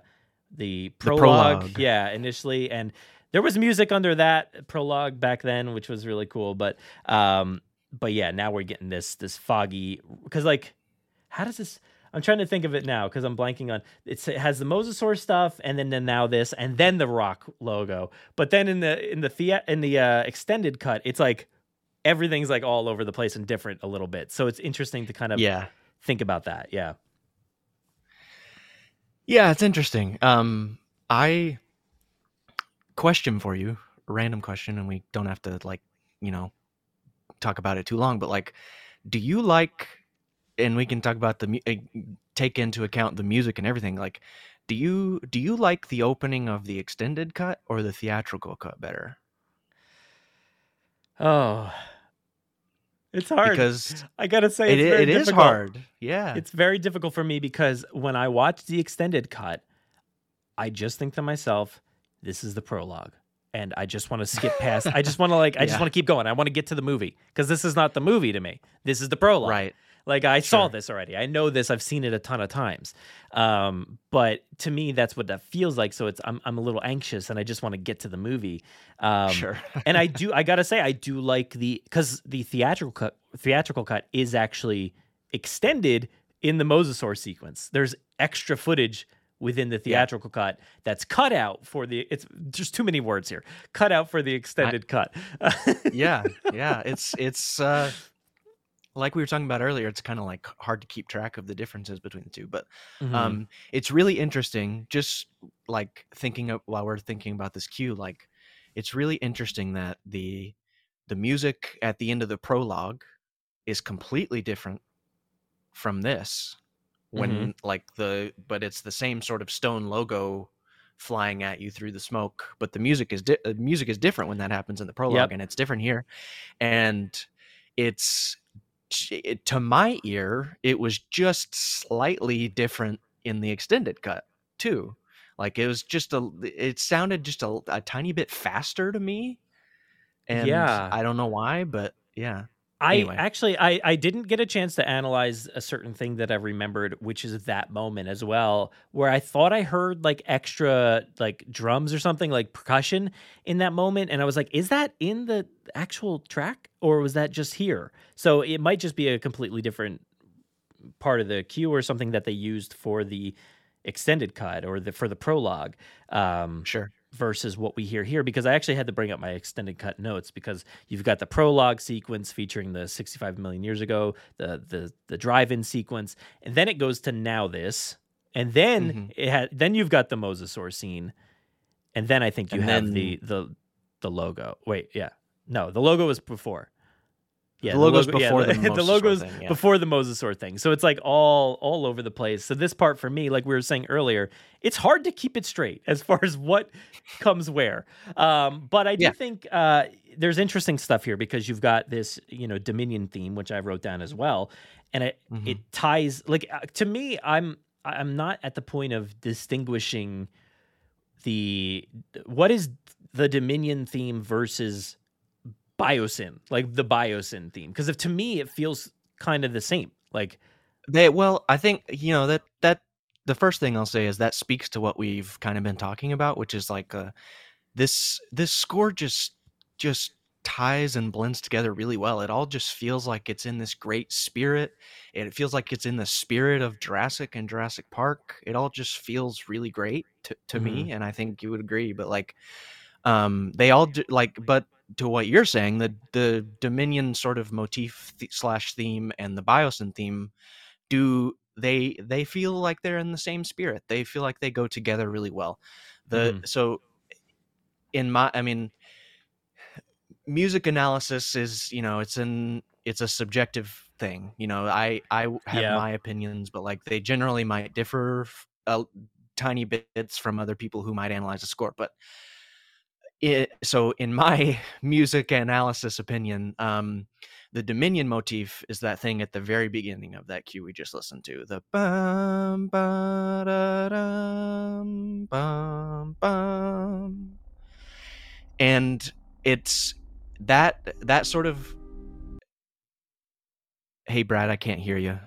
the The prologue. prologue. Yeah, initially, and there was music under that prologue back then, which was really cool. But um, but yeah, now we're getting this this foggy because like, how does this? I'm trying to think of it now because I'm blanking on. It's, it has the Mosasaur stuff, and then, then now this, and then the Rock logo. But then in the in the thea- in the uh, extended cut, it's like everything's like all over the place and different a little bit. So it's interesting to kind of Yeah. think about that. Yeah. Yeah, it's interesting. Um, I question for you, random question, and we don't have to like, you know, talk about it too long. But like, do you like? And we can talk about the uh, take into account the music and everything. Like, do you do you like the opening of the extended cut or the theatrical cut better? Oh, it's hard because I gotta say, it, it is hard. Yeah. It's very difficult for me because when I watch the extended cut, I just think to myself, "This is the prologue," and I just want to skip past. I just want to like, I just want to keep going. I want to get to the movie because this is not the movie to me. This is the prologue. right. Like I saw this already. I know this. I've seen it a ton of times. Um, but to me, that's what that feels like. So it's I'm I'm a little anxious and I just want to get to the movie. Um, sure. and I do I gotta say I do like the because the theatrical cut theatrical cut is actually extended in the Mosasaur sequence. There's extra footage within the theatrical cut that's cut out for the it's just too many words here. Cut out for the extended cut. yeah. Yeah. It's it's uh like we were talking about earlier, it's kind of like hard to keep track of the differences between the two. But Mhm. um it's really interesting just like thinking of while we're thinking about this cue like it's really interesting that the the music at the end of the prologue is completely different from this when like the but it's the same sort of stone logo flying at you through the smoke but the music is di- uh, music is different when that happens in the prologue and it's different here and it's Eh, to my ear it was just slightly different in the extended cut too like it was just a it sounded just a, a tiny bit faster to me and Yeah. i don't know why but yeah I Anyway. actually I I didn't get a chance to analyze a certain thing that I remembered, which is that moment as well, where I thought I heard like extra like drums or something like percussion in that moment, and I was like, is that in the actual track or was that just here? So it might just be a completely different part of the cue or something that they used for the extended cut or the for the prologue. Um, sure versus what we hear here because I actually had to bring up my extended cut notes because you've got the prologue sequence featuring the 65 million years ago, the the the drive-in sequence, and then it goes to now this, and then Mhm. it had then you've got the Mosasaur scene, and then I think you And have then- the the the logo. Wait, yeah, no, the logo was before. Yeah, The logo's logo- yeah, before the the Mosasaur logo's thing, yeah. before the Mosasaur thing. So it's like all all over the place. So this part for me, like we were saying earlier, it's hard to keep it straight as far as what comes where. Um, but I do Yeah. think uh, there's interesting stuff here because you've got this, you know, Dominion theme, which I wrote down as well, and it Mhm. it ties like uh, to me. I'm I'm not at the point of distinguishing the what is the Dominion theme versus Biosyn, like the Biosyn theme, because if to me it feels kind of the same. Like They well, I think you know that that the first thing I'll say is that speaks to what we've kind of been talking about, which is like uh, this this score just just ties and blends together really well. It all just feels like it's in this great spirit. and It feels like it's in the spirit of Jurassic and Jurassic Park. It all just feels really great to, to me, and I think you would agree. But like, um, they all do, like, but to what you're saying, the the Dominion sort of motif th- slash theme and the Biosyn theme do they they feel like they're in the same spirit they feel like they go together really well the Mhm. so in my i mean music analysis is you know it's an it's a subjective thing you know i i have Yeah. my opinions but like they generally might differ a tiny bits from other people who might analyze a score but it so in my music analysis opinion um the dominion motif is that thing at the very beginning of that cue we just listened to the bum ba da dum bum bum and it's that that sort of hey brad i can't hear you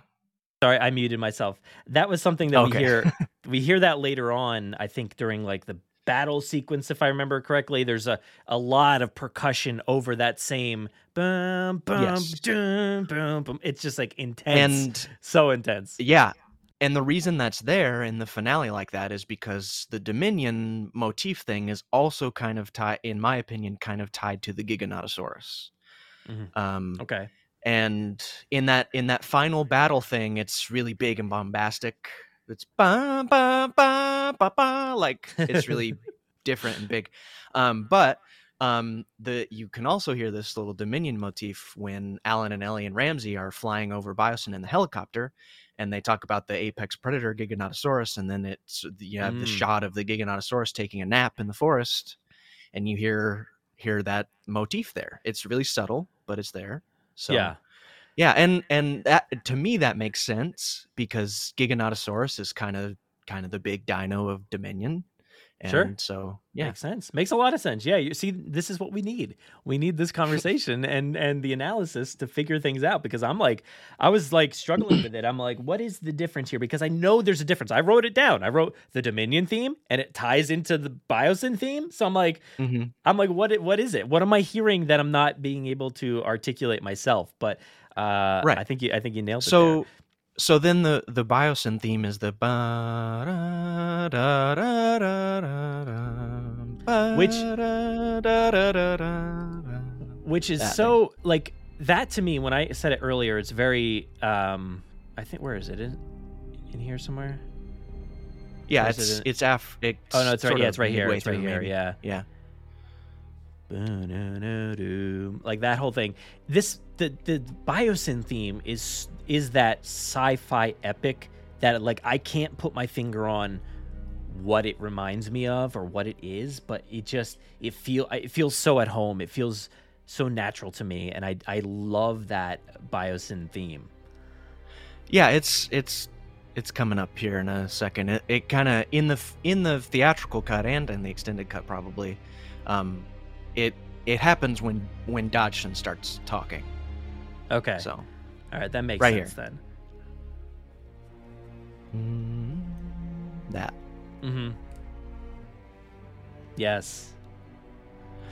Sorry, I muted myself. That was something that Okay. we hear. we hear that later on. I think during like the battle sequence, if I remember correctly. There's a a lot of percussion over that same bum bum Yes. dum, bum bum. It's just like intense, and so intense. Yeah. And the reason that's there in the finale like that is because the Dominion motif thing is also kind of tied, in my opinion, kind of tied to the Giganotosaurus. Mhm. Um, Okay. and in that in that final battle thing, it's really big and bombastic. It's ba ba ba ba ba, like it's really different and big. Um, but um, the you can also hear this little Dominion motif when Alan and Ellie and Ramsay are flying over Biosyn in the helicopter, and they talk about the apex predator Giganotosaurus, and then it's you have the Mm. shot of the Giganotosaurus taking a nap in the forest, and you hear hear that motif there. It's really subtle, but it's there. So yeah. Yeah, and and that to me that makes sense because Giganotosaurus is kind of kind of the big dino of Dominion. And Sure. so yeah. Makes sense. Makes a lot of sense. Yeah. You see, this is what we need. We need this conversation and and the analysis to figure things out because I'm like, I was like struggling with it. I'm like, what is the difference here? Because I know there's a difference. I wrote it down. I wrote the Dominion theme and it ties into the Biosyn theme. So I'm like, hmm I'm like, what? What is it? What am I hearing that I'm not being able to articulate myself? But uh, Right. I think you, I think you nailed it. So so then the the Biosyn theme is the Which- which is so like that to me when i said it earlier it's very um i think where is it in, in here somewhere yeah it's it it's af it's oh no it's right yeah it's right here it's right here maybe. yeah yeah. Like that whole thing. This the the biosyn theme is is that sci-fi epic that like i can't put my finger on what it reminds me of or what it is but it just it feel it feels so at home. It feels so natural to me and i i love that biosyn theme. Yeah it's it's it's coming up here in a second. It, it kind of in the in the theatrical cut and in the extended cut probably um it it happens when when dodgson starts talking okay so all right that makes Right sense here. then that Mm-hmm. Yes.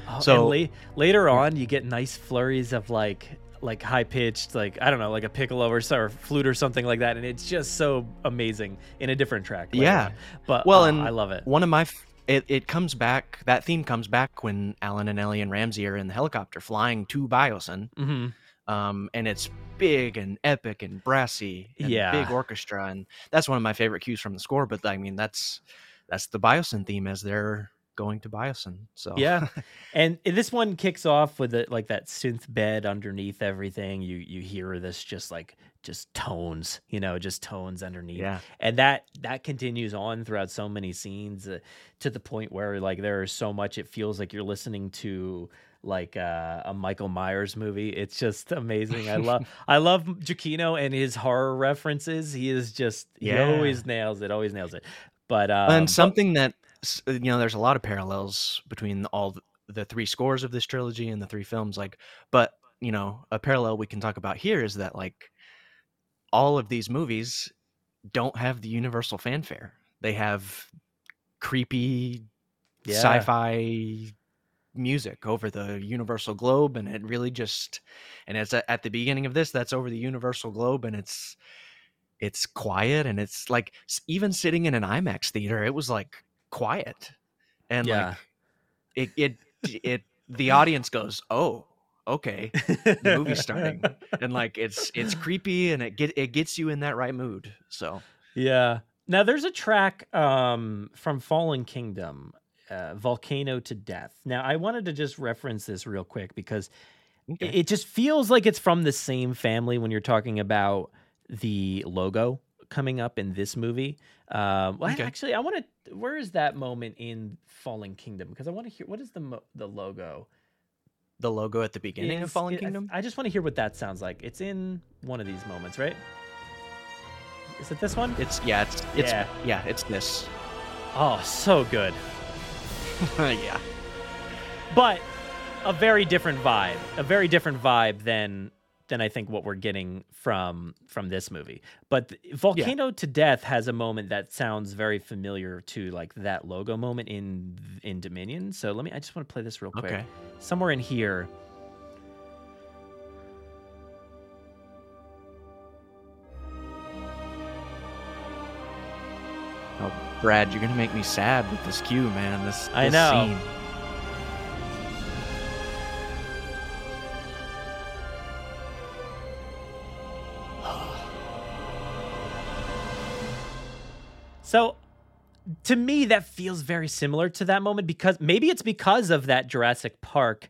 Oh, So- la- later on, you get nice flurries of like like high pitched, like I don't know, like a piccolo or, or flute or something like that, and it's just so amazing in a different track. Yeah. on. but Well, uh, and I love it. One of my, f- it, it comes back. That theme comes back when Alan and Ellie and Ramsay are in the helicopter flying to Biosyn, hmm um, and it's big and epic and brassy, and Yeah. big orchestra, and that's one of my favorite cues from the score. But I mean, that's that's the Biosyn theme as they're going to Biosyn. So Yeah, and this one kicks off with it like that synth bed underneath everything. You you hear this just like just tones, you know, just tones underneath. yeah, and that that continues on throughout so many scenes uh, to the point where like there is so much it feels like you're listening to like uh, a Michael Myers movie. It's just amazing. I love I love Giacchino and his horror references. He is just he Yeah. always nails it. Always nails it. But um, and but- something that you know, there's a lot of parallels between all the three scores of this trilogy and the three films. Like, but you know, a parallel we can talk about here is that like all of these movies don't have the universal fanfare. They have creepy Yeah. sci-fi music over the universal globe and it really just and it's at the beginning of this that's over the universal globe and it's it's quiet and it's like even sitting in an IMAX theater it was like quiet and Yeah. like it it it the audience goes oh okay the movie's starting and like it's it's creepy and it get it gets you in that right mood so Yeah. Now there's a track um, from Fallen Kingdom, uh, Volcano to Death. Now I wanted to just reference this real quick because Okay. it, just feels like it's from the same family when you're talking about the logo coming up in this movie. Um, well, Okay. actually, I want to. Where is that moment in Fallen Kingdom? Because I want to hear what is the mo- the logo. The logo at the beginning of Is- Fallen I- Kingdom I just want to hear what that sounds like. It's in one of these moments, right? Is it this one? it's yeah it's it's Yeah. yeah it's this Oh, so good. yeah but a very different vibe a very different vibe than than i think what we're getting from from this movie but volcano to death has a moment that sounds very familiar to like that logo moment in in dominion so let me i just want to play this real quick Okay. somewhere in here Oh, Brad, you're gonna make me sad with this cue, man. This, this I know. Scene. So to me, that feels very similar to that moment because maybe it's because of that Jurassic Park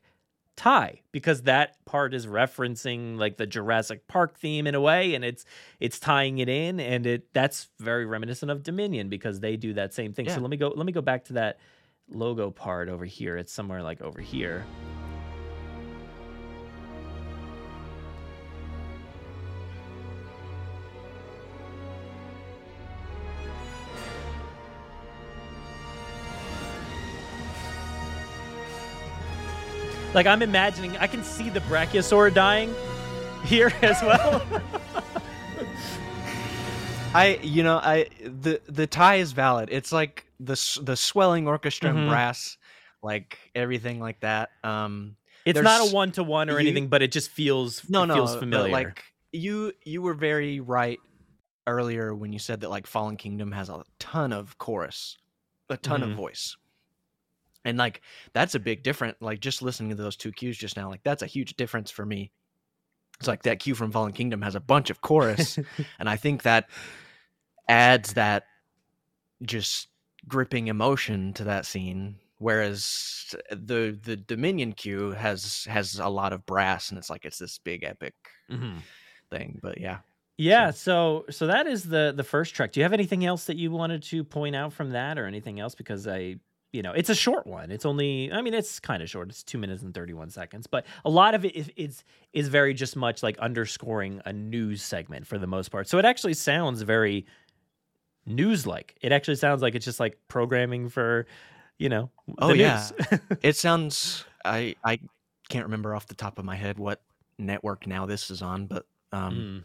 tie because that part is referencing like the Jurassic Park theme in a way and it's it's tying it in and it that's very reminiscent of Dominion because they do that same thing. Yeah. So let me go let me go back to that logo part over here. It's somewhere like over here. Like I'm imagining, I can see the Brachiosaur dying here as well. I you know I the the tie is valid. It's like the the swelling orchestra and Mhm. brass, like everything like that. Um, it's not a one to one or you- anything, but it just feels no, no, feels familiar. like you you were very right earlier when you said that like Fallen Kingdom has a ton of chorus, a ton Mhm. of voice, and like that's a big difference. Like just listening to those two cues just now, like that's a huge difference for me. It's like that cue from Fallen Kingdom has a bunch of chorus, and I think that adds that just gripping emotion to that scene. Whereas the the Dominion cue has has a lot of brass, and it's like it's this big epic Mhm. thing. But yeah, Yeah, so so that is the the first track. Do you have anything else that you wanted to point out from that or anything else because I you know, it's a short one. It's only I mean, it's kind of short. It's 2 minutes and 31 seconds, but a lot of it is is, is very just much like underscoring a news segment for the most part. So it actually sounds very news like. It actually sounds like it's just like programming for, you know, Oh, yeah. it sounds. I I can't remember off the top of my head what network now this is on, but um, Mm.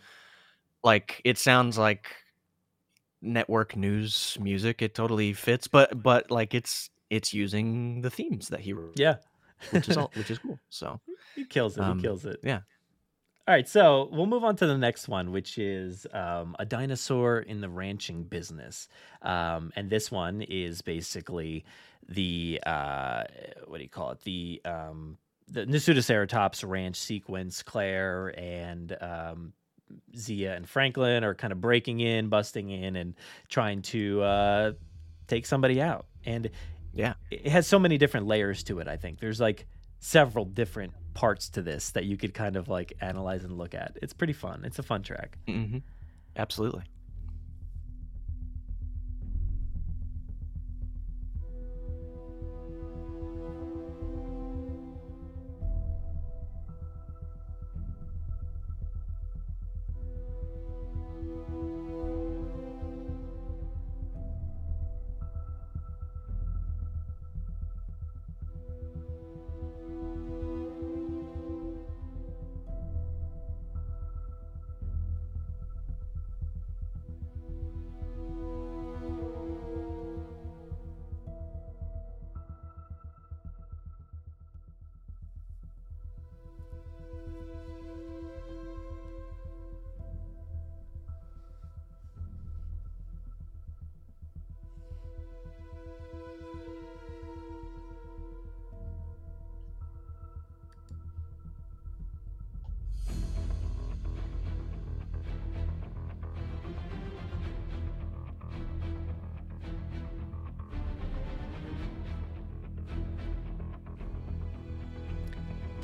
like it sounds like network news music. It totally fits, but but like it's it's using the themes that he wrote, Yeah. which is all which is cool. So He kills it. Um, he kills it. yeah. All right, so we'll move on to the next one, which is um, a dinosaur in the ranching business, um, and this one is basically the uh, what do you call it? The um, the Nasutoceratops ranch sequence. Claire and um, Zia and Franklin are kind of breaking in, busting in, and trying to uh, take somebody out. And Yeah. it has so many different layers to it. I think there's like several different parts to this that you could kind of like analyze and look at. It's pretty fun. It's a fun track. hmm absolutely.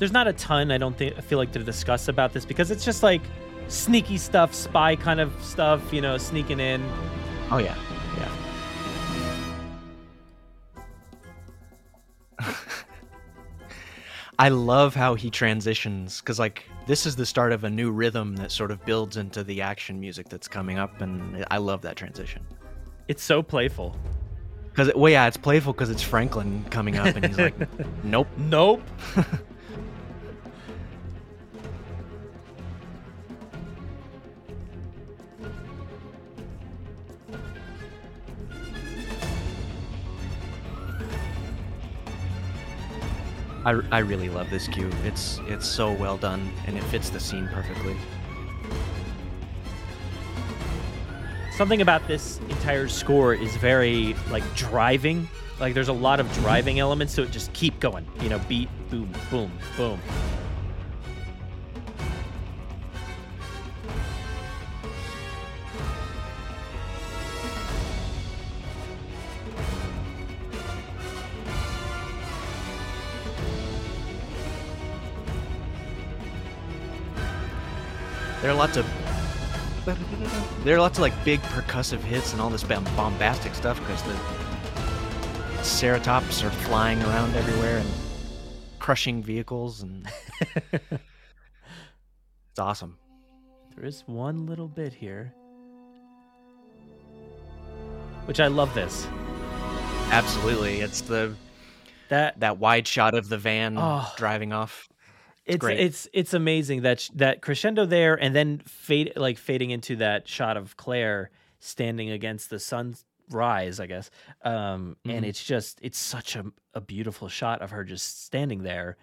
There's not a ton I don't think I feel like to discuss about this because it's just like sneaky stuff, spy kind of stuff, you know, sneaking in. Oh yeah, yeah. I love how he transitions because like this is the start of a new rhythm that sort of builds into the action music that's coming up, and I love that transition. It's so playful. Because well, yeah, it's playful because it's Franklin coming up, and he's like, "Nope." Nope. I, I really love this cue. It's it's so well done, and it fits the scene perfectly. Something about this entire score is very like driving. Like there's a lot of driving elements, so it just keep going. You know, beat, boom, boom, boom. There are lots of there are lots of like big percussive hits and all this bombastic stuff because the ceratops are flying around everywhere and crushing vehicles and it's awesome. There is one little bit here, which I love. This. Absolutely, it's the that that wide shot of the van Oh. driving off. It's great. it's it's amazing that sh- that crescendo there and then fade like fading into that shot of Claire standing against the sunrise, I guess. Um, and Mhm. it's just it's such a a beautiful shot of her just standing there,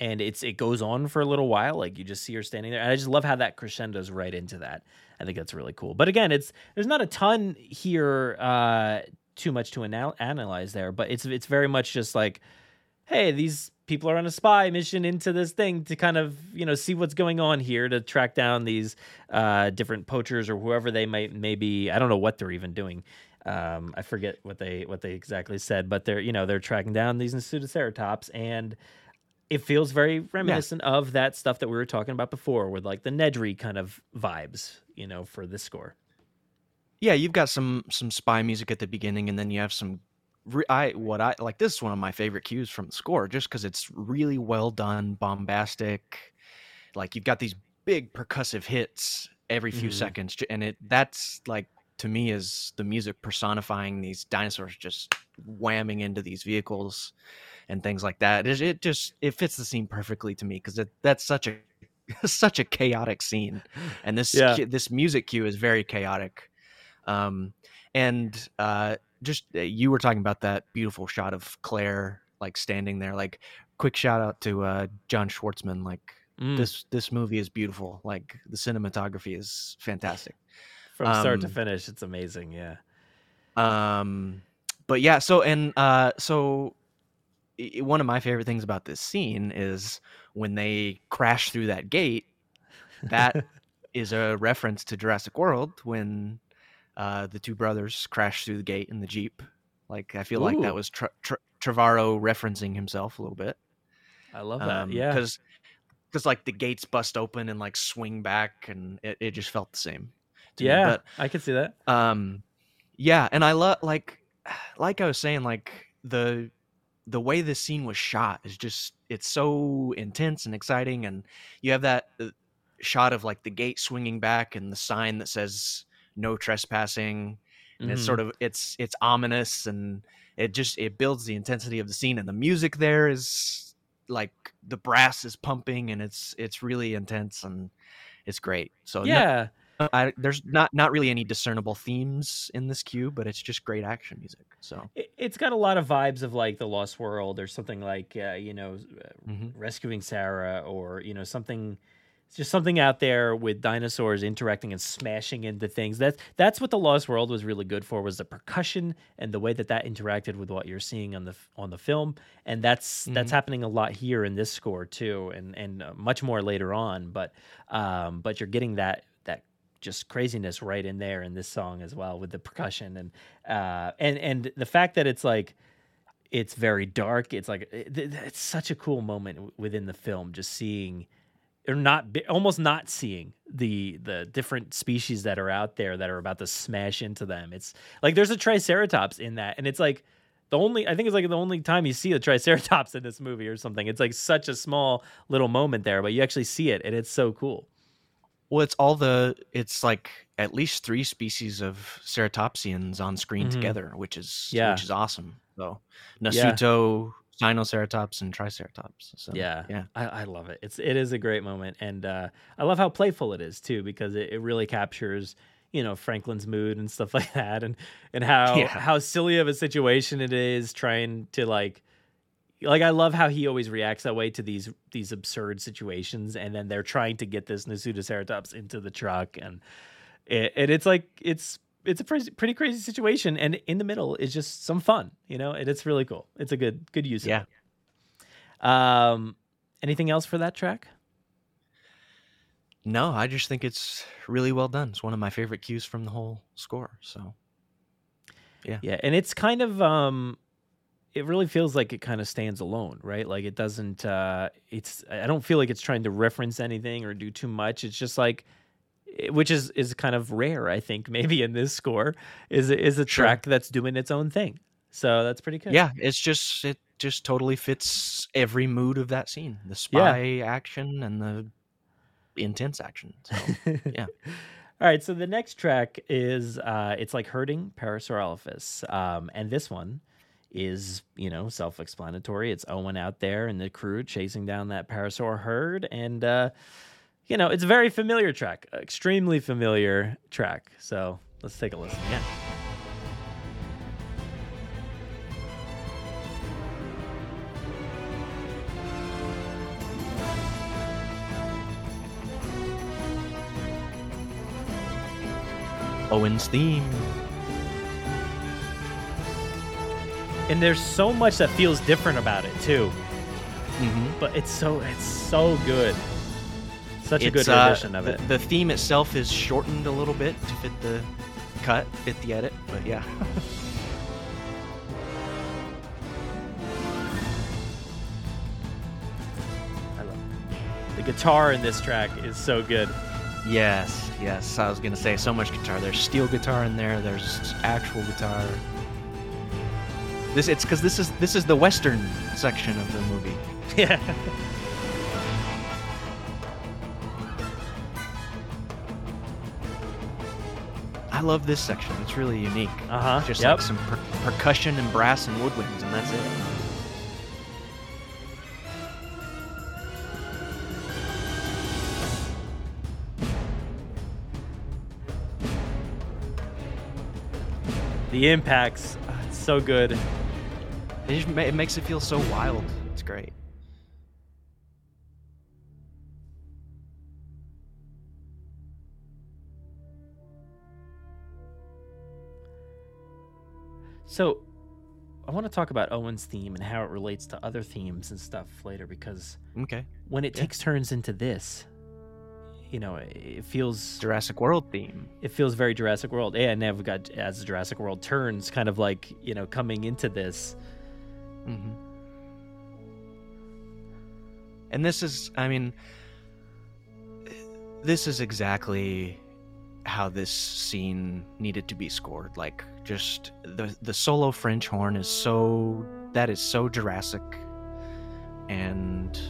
and it's it goes on for a little while. Like you just see her standing there, and I just love how that crescendos right into that. I think that's really cool. But again, it's there's not a ton here, uh, too much to anal- analyze there, but it's it's very much just like hey, these people are on a spy mission into this thing to kind of, you know, see what's going on here to track down these uh, different poachers or whoever they might maybe. I don't know what they're even doing. Um, I forget what they what they exactly said, but they're you know they're tracking down these Nasutoceratops, and it feels very reminiscent of that stuff that we were talking about before, with like the Nedry kind of vibes, you know, for this score. Yeah, you've got some some spy music at the beginning, and then you have some. Re- I what I like. This is one of my favorite cues from the score, just because it's really well done, bombastic. Like you've got these big percussive hits every few Mhm. seconds, and it that's like to me is the music personifying these dinosaurs just whamming into these vehicles and things like that. It, it just it fits the scene perfectly to me because that's such a such a chaotic scene, and this Yeah. this music cue is very chaotic. Um, and uh, just uh, you were talking about that beautiful shot of Claire like standing there. Like, quick shout out to uh, John Schwartzman. Like Mm, this this movie is beautiful. Like the cinematography is fantastic. from start to um, finish, it's amazing. Yeah. Um, but yeah, so and uh, so i- i- one of my favorite things about this scene is when they crash through that gate. That is a reference to Jurassic World when uh, the two brothers crash through the gate in the jeep. Like I feel like that was Tre- Tre- Trevorrow referencing himself a little bit. I love that. yeah. because because like the gates bust open and like swing back, and it, it just felt the same. Yeah. But I could see that. um yeah and i love like like i was saying like the the way this scene was shot is just it's so intense and exciting and you have that uh, shot of like the gate swinging back and the sign that says no trespassing and it's Mhm. sort of it's it's ominous and it just it builds the intensity of the scene and the music there is like the brass is pumping and it's it's really intense and it's great so no- yeah. I, there's not not really any discernible themes in this cue, but it's just great action music. So It- It's got a lot of vibes of like the Lost World or something like uh, you know uh, Mhm. rescuing Sarah or you know something it's just something out there with dinosaurs interacting and smashing into things. That's that's what the Lost World was really good for was the percussion and the way that that interacted with what you're seeing on the on the film. And that's that's Mhm. happening a lot here in this score too, and and uh, much more later on. But um, but you're getting that that just craziness right in there in this song as well with the percussion and uh and and the fact that it's like it's very dark it's like it's such a cool moment within the film just seeing or not almost not seeing the the different species that are out there that are about to smash into them it's like there's a triceratops in that and it's like the only i think it's like the only time you see a triceratops in this movie or something it's like such a small little moment there but you actually see it and it's so cool well, it's all the it's like at least three species of ceratopsians on screen Mhm. together, which is Yeah. which is awesome. So. Nasuto, Sinoceratops, and Triceratops. So yeah, yeah, I, I love it. It's it is a great moment, and uh, I love how playful it is too, because it, it really captures you know Franklin's mood and stuff like that, and and how Yeah. how silly of a situation it is trying to like like I love how he always reacts that way to these these absurd situations, and then they're trying to get this Nasutoceratops into the truck, and it, and it's like it's it's a pretty, pretty crazy situation, and in the middle is just some fun, you know, and it's really cool. It's a good good use Yeah. of it. Um, anything else for that track? no, I just think it's really well done. It's one of my favorite cues from the whole score. So Yeah, yeah, and it's kind of um it really feels like it kind of stands alone, right? Like it doesn't uh it's I don't feel like it's trying to reference anything or do too much. It's just like which is is kind of rare, I think, maybe in this score is is a Sure. track that's doing its own thing. So that's pretty good. yeah, it's just it just totally fits every mood of that scene. The spy action and the intense action. So yeah. All right, so the next track is uh it's like Herding Parasaurolophus. Um and this one is, you know, self-explanatory. It's Owen out there and the crew chasing down that parasaur herd, and uh, you know, it's a very familiar track, extremely familiar track. So let's take a listen again. Owen's theme. And there's so much that feels different about it too. Mm-hmm. But it's so it's so good. Such a good uh, rendition of the, it. The theme itself is shortened a little bit to fit the cut, fit the edit, but yeah. I love it. The guitar in this track is so good. yes, yes. I was gonna say so much guitar. There's steel guitar in there. There's actual guitar. This it's because this is this is the western section of the movie. Yeah. Love this section. It's really unique. Uh-huh, Just yep. like some per- percussion and brass and woodwinds, and that's it. The impacts, ah, it's so good. It, just ma- it makes it feel so wild. It's great. So, I want to talk about Owen's theme and how it relates to other themes and stuff later because Okay. when it Yeah. takes turns into this, you know, it feels Jurassic World theme. it feels very Jurassic World. Yeah, and now we've got as the Jurassic World turns, kind of like you know coming into this. hmm And this is, I mean, this is exactly how this scene needed to be scored. Like, just the the solo French horn is so that is so Jurassic, and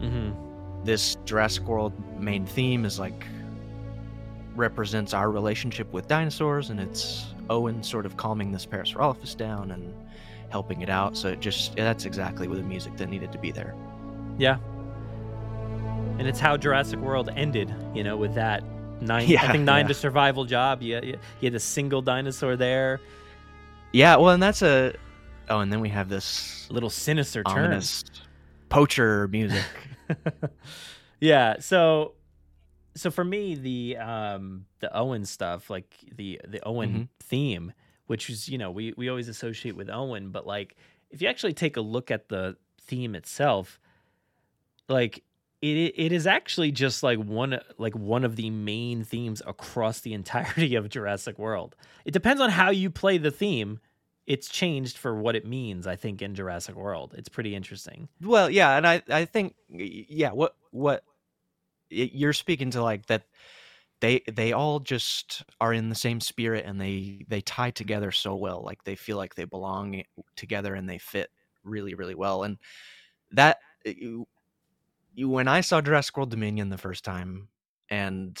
Mm-hmm. this Jurassic World main theme is like represents our relationship with dinosaurs, and it's Owen sort of calming this Parasaurolophus down and helping it out. So it just that's exactly what the music that needed to be there. Yeah. And it's how Jurassic World ended, you know, with that nine. I think nine yeah. to survival job. You, you, you had a single dinosaur there, Yeah, well, and that's a oh, and then we have this a little sinister turn. poacher music. yeah. So, so for me, the um the Owen stuff, like the the Owen Mm-hmm. theme, which is you know we we always associate with Owen, but like if you actually take a look at the theme itself, like it it is actually just like one like one of the main themes across the entirety of Jurassic World. It depends on how you play the theme. It's changed for what it means, I think, in Jurassic World. It's pretty interesting. well, yeah, and I I think yeah, what what you're speaking to like that they they all just are in the same spirit and they they tie together so well like they feel like they belong together and they fit really really well and that when i saw jurassic world dominion the first time and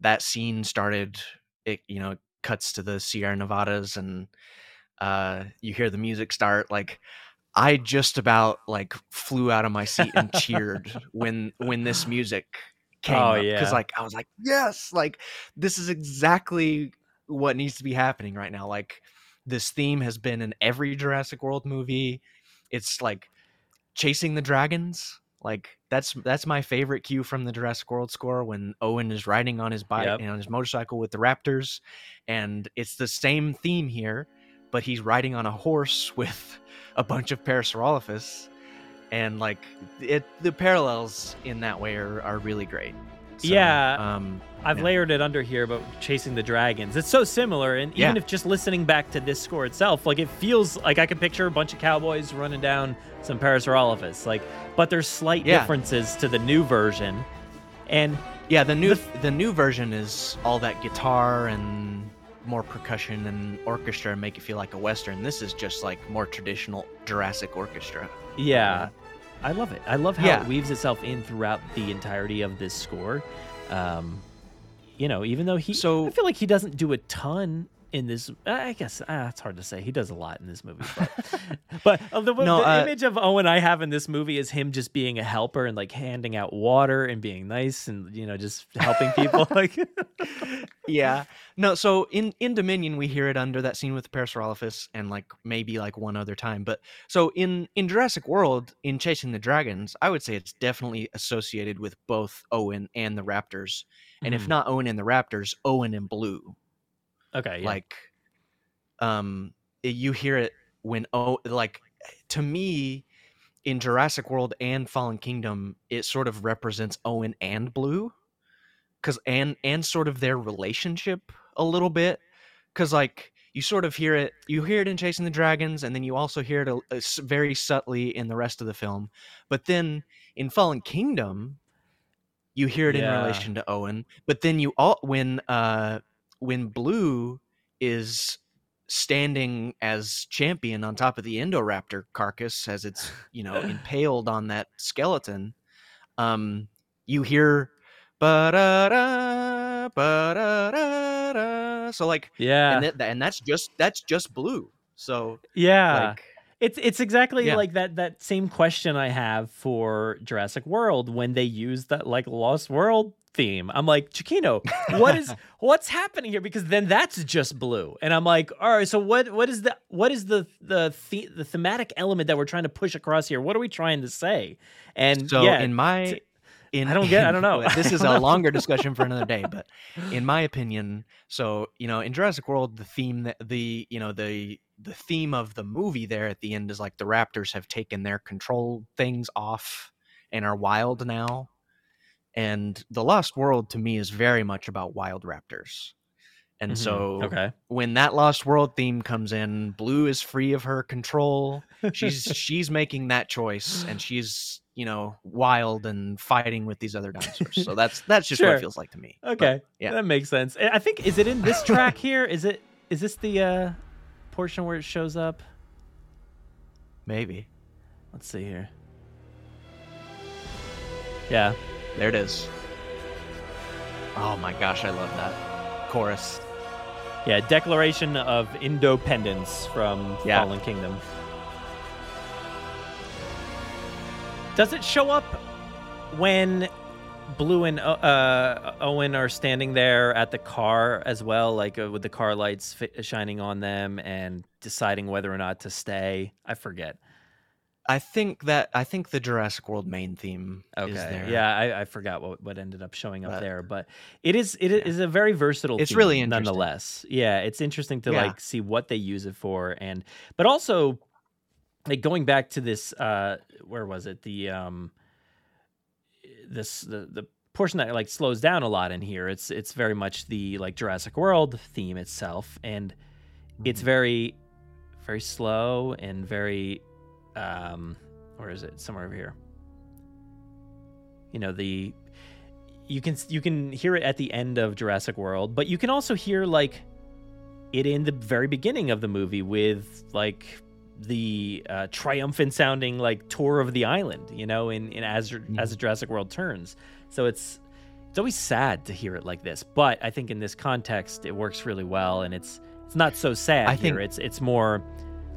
that scene started it you know cuts to the sierra nevadas and uh you hear the music start like i just about like flew out of my seat and cheered when when this music came Oh, up yeah. because like i was like yes like this is exactly what needs to be happening right now like this theme has been in every jurassic world movie it's like chasing the dragons like that's that's my favorite cue from the jurassic world score when owen is riding on his bike Yep. and on his motorcycle with the raptors and it's the same theme here but he's riding on a horse with a bunch of parasaurolophus and like it the parallels in that way are, are really great So, Yeah. um I've Yeah. layered it under here, but chasing the dragons. It's so similar, and even Yeah. if just listening back to this score itself, like it feels like I can picture a bunch of cowboys running down some Parasaurolophus. Like, but there's slight Yeah. differences to the new version, and Yeah, the new The- the new version is all that guitar and more percussion and orchestra and make it feel like a western. This is just like more traditional Jurassic orchestra. yeah, I love it. I love how Yeah. it weaves itself in throughout the entirety of this score. Um, you know, even though he, So- I feel like he doesn't do a ton in this. I guess uh, it's hard to say. He does a lot in this movie, but, but uh, the, No, the uh, image of Owen I have in this movie is him just being a helper and like handing out water and being nice and you know just helping people. like, yeah. No, so in in Dominion we hear it under that scene with the Parasaurolophus and like maybe like one other time. But so in in Jurassic World, in Chasing the Dragons, I would say it's definitely associated with both Owen and the Raptors. And if Mhm. not Owen and the Raptors, Owen and Blue. Okay, yeah. Like um it- you hear it when oh like to me in Jurassic World and Fallen Kingdom, it sort of represents Owen and Blue cuz and and sort of their relationship a little bit cuz like you sort of hear it you hear it in Chasing the Dragons and then you also hear it a, a very subtly in the rest of the film. But then in Fallen Kingdom you hear it in relation to Owen, but then you all when uh when Blue is standing as champion on top of the Indoraptor carcass as it's, you know, impaled on that skeleton, um, you hear ba-da-da, ba-da-da-da. So like yeah, and, that, and that's just that's just blue. So yeah. like It's it's exactly Yeah. like that that same question I have for Jurassic World when they use that like Lost World theme. I'm like, Giacchino, what is what's happening here? Because then that's just blue. And I'm like, all right, so what what is the what is the the the, the thematic element that we're trying to push across here? What are we trying to say? And so yeah, in my in I don't get- I don't know. this is a know. longer discussion for another day but in my opinion so you know in jurassic world the theme that the you know the the theme of the movie there at the end is like the raptors have taken their control things off and are wild now and the lost world to me is very much about wild raptors and Mhm. so okay. when that lost world theme comes in blue is free of her control she's she's making that choice and she's you know wild and fighting with these other dinosaurs so that's that's just what it feels like to me But, Okay. yeah. That makes sense. I I think is it in this track here? Is it is this the uh portion where it shows up? maybe Let's see here. Yeah. there it is oh my gosh i love that chorus Yeah, Declaration of Independence from Yeah. Fallen Kingdom. Does it show up when Blue and uh, Owen are standing there at the car as well, like uh, with the car lights fi- shining on them and deciding whether or not to stay? I forget. i think that i think the jurassic world main theme Okay. is there Yeah, I, I forgot what, what ended up showing up But- there, but it is it is a very versatile. It's theme, really interesting. nonetheless. Yeah, it's interesting to Yeah. like see what they use it for, and but also like going back to this. uh Where was it? The um this the the portion that like slows down a lot in here. It's it's very much the like Jurassic World theme itself, and it's Mhm. very very slow and very um where is it somewhere over here you know the you can you can hear it at the end of Jurassic World but you can also hear like it in the very beginning of the movie with like the uh, triumphant sounding like tour of the island you know in, in as as the Jurassic World turns. So it's it's always sad to hear it like this but I think in this context it works really well and it's it's not so sad I here. think- it's it's more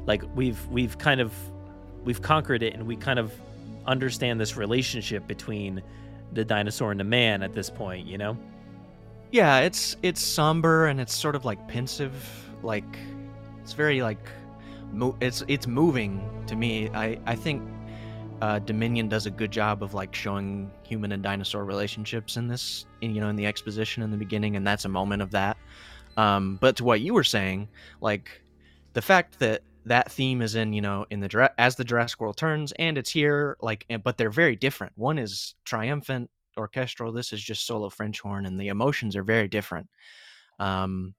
like we've we've kind of we've conquered it and we kind of understand this relationship between the dinosaur and the man at this point you know? Yeah it's it's somber and it's sort of like pensive like it's very like it's it's moving to me i i think uh, Dominion does a good job of like showing human and dinosaur relationships in this, in, you know, in the exposition in the beginning, and that's a moment of that. Um, but to what you were saying, like the fact that that theme is in, you know, in the as the Jurassic World turns, and it's here, like, but they're very different. One is triumphant, orchestral. This is just solo French horn, and the emotions are very different. Um,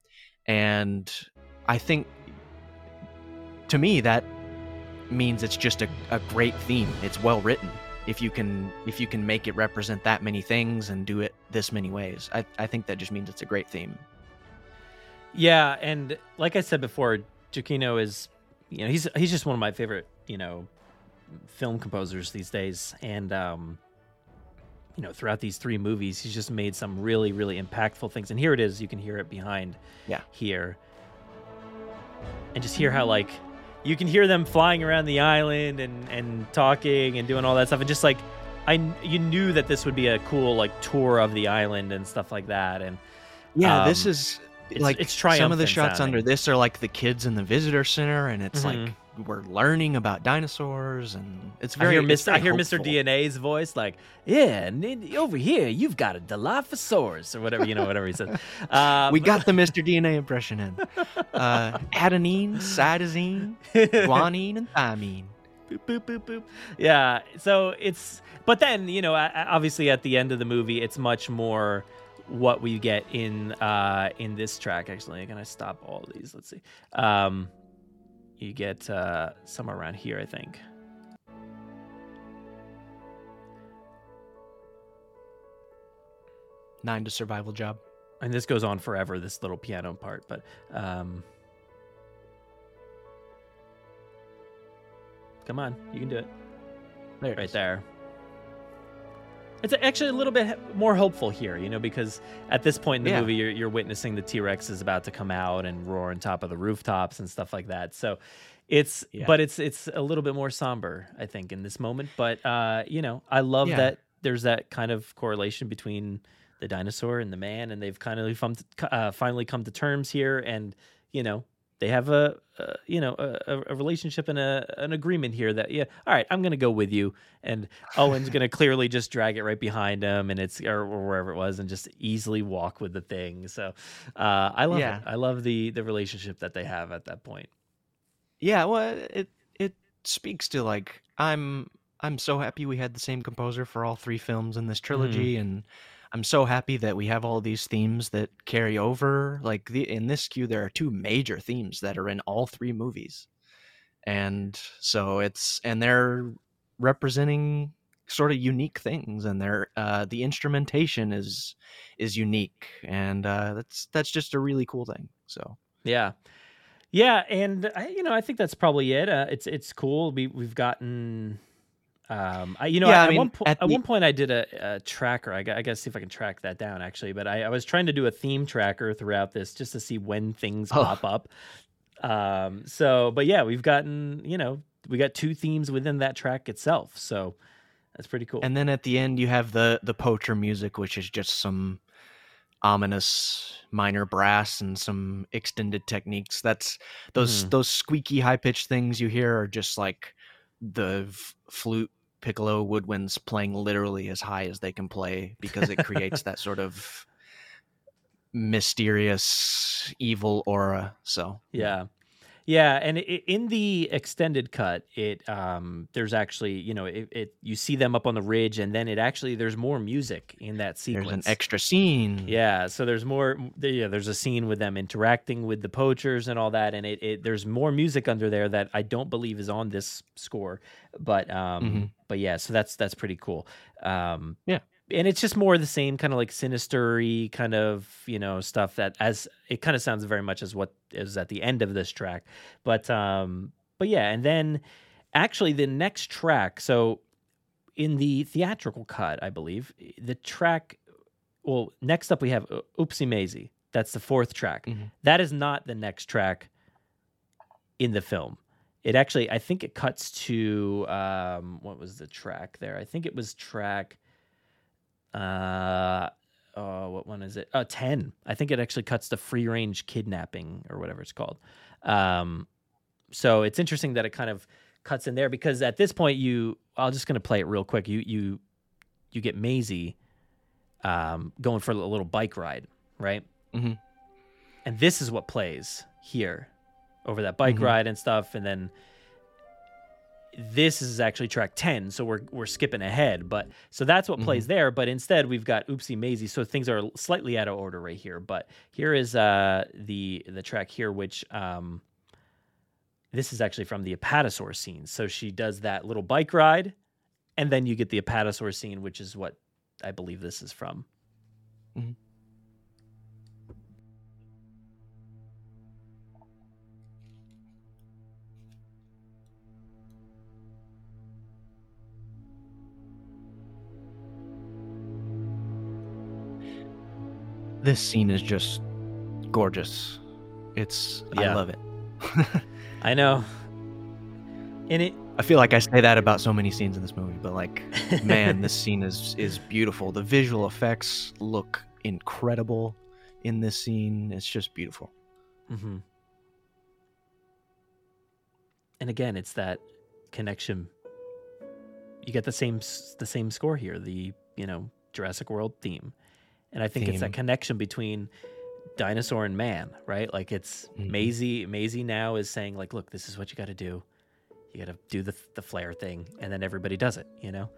and I think, to me, that means it's just a, a great theme. It's well written. If you can if you can make it represent that many things and do it this many ways, I, I think that just means it's a great theme. Yeah, and like I said before, Giacchino is, you know, he's he's just one of my favorite, you know, film composers these days, and um, you know, throughout these three movies, he's just made some really really impactful things, and here it is. You can hear it behind, Yeah. here. and just hear how like you can hear them flying around the island and and talking and doing all that stuff. And just like I you knew that this would be a cool like tour of the island and stuff like that. And Yeah, this Um, is it's- like it's some of the shots under this are like the kids in the visitor center, and it's Mhm. like we're learning about dinosaurs, and it's I very. hear, it's Mr. I hear Mr. DNA's voice like, yeah, and over here you've got a Dilophosaurus or whatever, you know, whatever he said. Um, We got the Mr. DNA impression in. Uh, adenine, cytosine, guanine, and thymine. boop, boop, boop, boop. Yeah. So it's, but then you know, I- I- obviously at the end of the movie, it's much more what we get in uh in this track. Actually, can I stop all these? Let's see. Um, you get uh somewhere around here, I think. Nine to survival job. and this goes on forever this little piano part but um come on you can do it There right is. there it's actually a little bit more hopeful here you know because at this point in the Yeah. movie you're, you're witnessing the t-rex is about to come out and roar on top of the rooftops and stuff like that so it's Yeah. but it's it's a little bit more somber i think in this moment but uh you know i love Yeah. that there's that kind of correlation between the dinosaur and the man and they've kind of uh, finally come to terms here and you know they have a, you know a, a relationship and a an agreement here that yeah all right i'm gonna go with you. And owen's gonna clearly just drag it right behind him and it's or, or wherever it was and just easily walk with the thing. So uh i love Yeah. it i love the the relationship that they have at that point. Yeah, well, it it speaks to like I'm I'm so happy we had the same composer for all three films in this trilogy, and I'm so happy that we have all these themes that carry over. Like the in this queue, there are two major themes that are in all three movies, and so it's and they're representing sort of unique things, and they're uh, the instrumentation is is unique, and uh, that's that's just a really cool thing. So Yeah, yeah, and I, you know, I think that's probably it. Uh, it's it's cool. We we've gotten, um, I, you know, Yeah, at, I mean, one point, at at the- one point, I did a, a tracker. I got, I got to see if I can track that down actually. But I, I was trying to do a theme tracker throughout this just to see when things Oh. pop up. Um, so, but yeah, we've gotten, you know, we got two themes within that track itself. So that's pretty cool. And then at the end, you have the the poacher music, which is just some ominous minor brass and some extended techniques. That's those Mhm. those squeaky high pitched things you hear are just like the flute, piccolo, woodwinds playing literally as high as they can play because it creates that sort of mysterious evil aura. So Yeah. Yeah, and i in the extended cut, it um there's actually, you know, it, it you see them up on the ridge and then it actually there's more music in that sequence. there's an extra scene. Yeah, so there's more yeah, there's a scene with them interacting with the poachers and all that and it, it there's more music under there that I don't believe is on this score. But um Mhm. but yeah, so that's that's pretty cool. Um Yeah. And it's just more of the same kind of like sinistery kind of you know stuff that as it kind of sounds very much as what is at the end of this track but um but yeah and then actually the next track so in the theatrical cut i believe the track well next up we have uh, oopsie maisie. That's the fourth track. Mhm. That is not the next track in the film. It actually i think it cuts to um what was the track there? I think it was track uh oh what one is it? Uh 10 i think it actually cuts to free range kidnapping or whatever it's called. Um so it's interesting that it kind of cuts in there because at this point you i'm just going to play it real quick. You you you get Maisie um going for a little bike ride right? Mhm. and this is what plays here over that bike Mhm. ride and stuff. And then this is actually track 10 so we're we're skipping ahead but so that's what plays there but instead we've got oopsie maisie so things are slightly out of order right here but here is uh the the track here which um this is actually from the apatosaur scene. So she does that little bike ride and then you get the apatosaur scene which is what i believe this is from This scene is just gorgeous. It's I love it. I know. And it I feel like I say that about so many scenes in this movie, but like, man, this scene is is beautiful. The visual effects look incredible in this scene. It's just beautiful. hmm And again, it's that connection. You get the same the same score here, the you know Jurassic World theme, and I think it's that connection between dinosaur and man, right? Like it's Mhm. Maisie. Maisie now is saying like, look, this is what you got to do. You got to do the the flare thing, and then everybody does it. You know.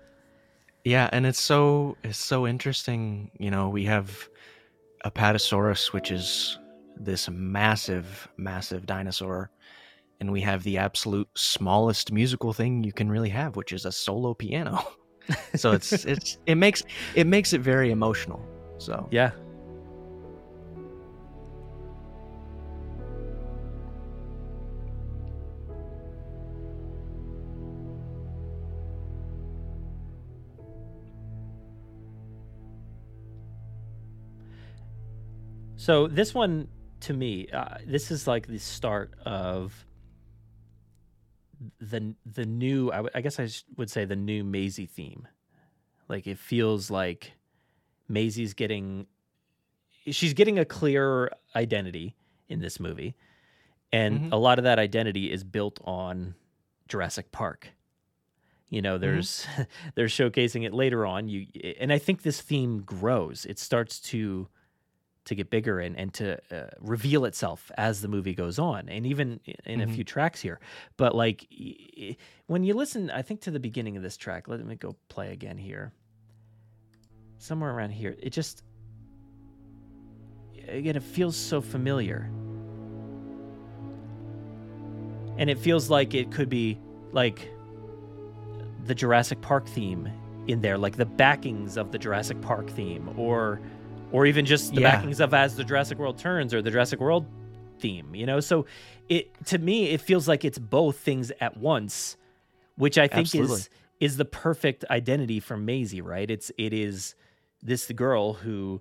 Yeah, and it's so it's so interesting. You know, we have Apatosaurus, which is this massive, massive dinosaur, and we have the absolute smallest musical thing you can really have, which is a solo piano. so it's it's it makes it makes it very emotional. So Yeah. So this one to me, uh, this is like the start of the the new. I, w- I guess I would say the new Maisie theme. Like it feels like Maisie's getting she's getting a clearer identity in this movie. And Mhm. a lot of that identity is built on Jurassic Park. You know, there's they're showcasing it later on. You and I think this theme grows. It starts to to get bigger and and to uh, reveal itself as the movie goes on, and even in a Mhm. few tracks here. But like when you listen, I think to the beginning of this track. Let me go play again here. Somewhere around here, it just again it feels so familiar, and it feels like it could be like the Jurassic Park theme in there, like the backings of the Jurassic Park theme, or or even just the Yeah. backings of as the Jurassic World turns or the Jurassic World theme, you know? So it to me it feels like it's both things at once, which I think Absolutely. is is the perfect identity for Maisie, right? It's it is this girl who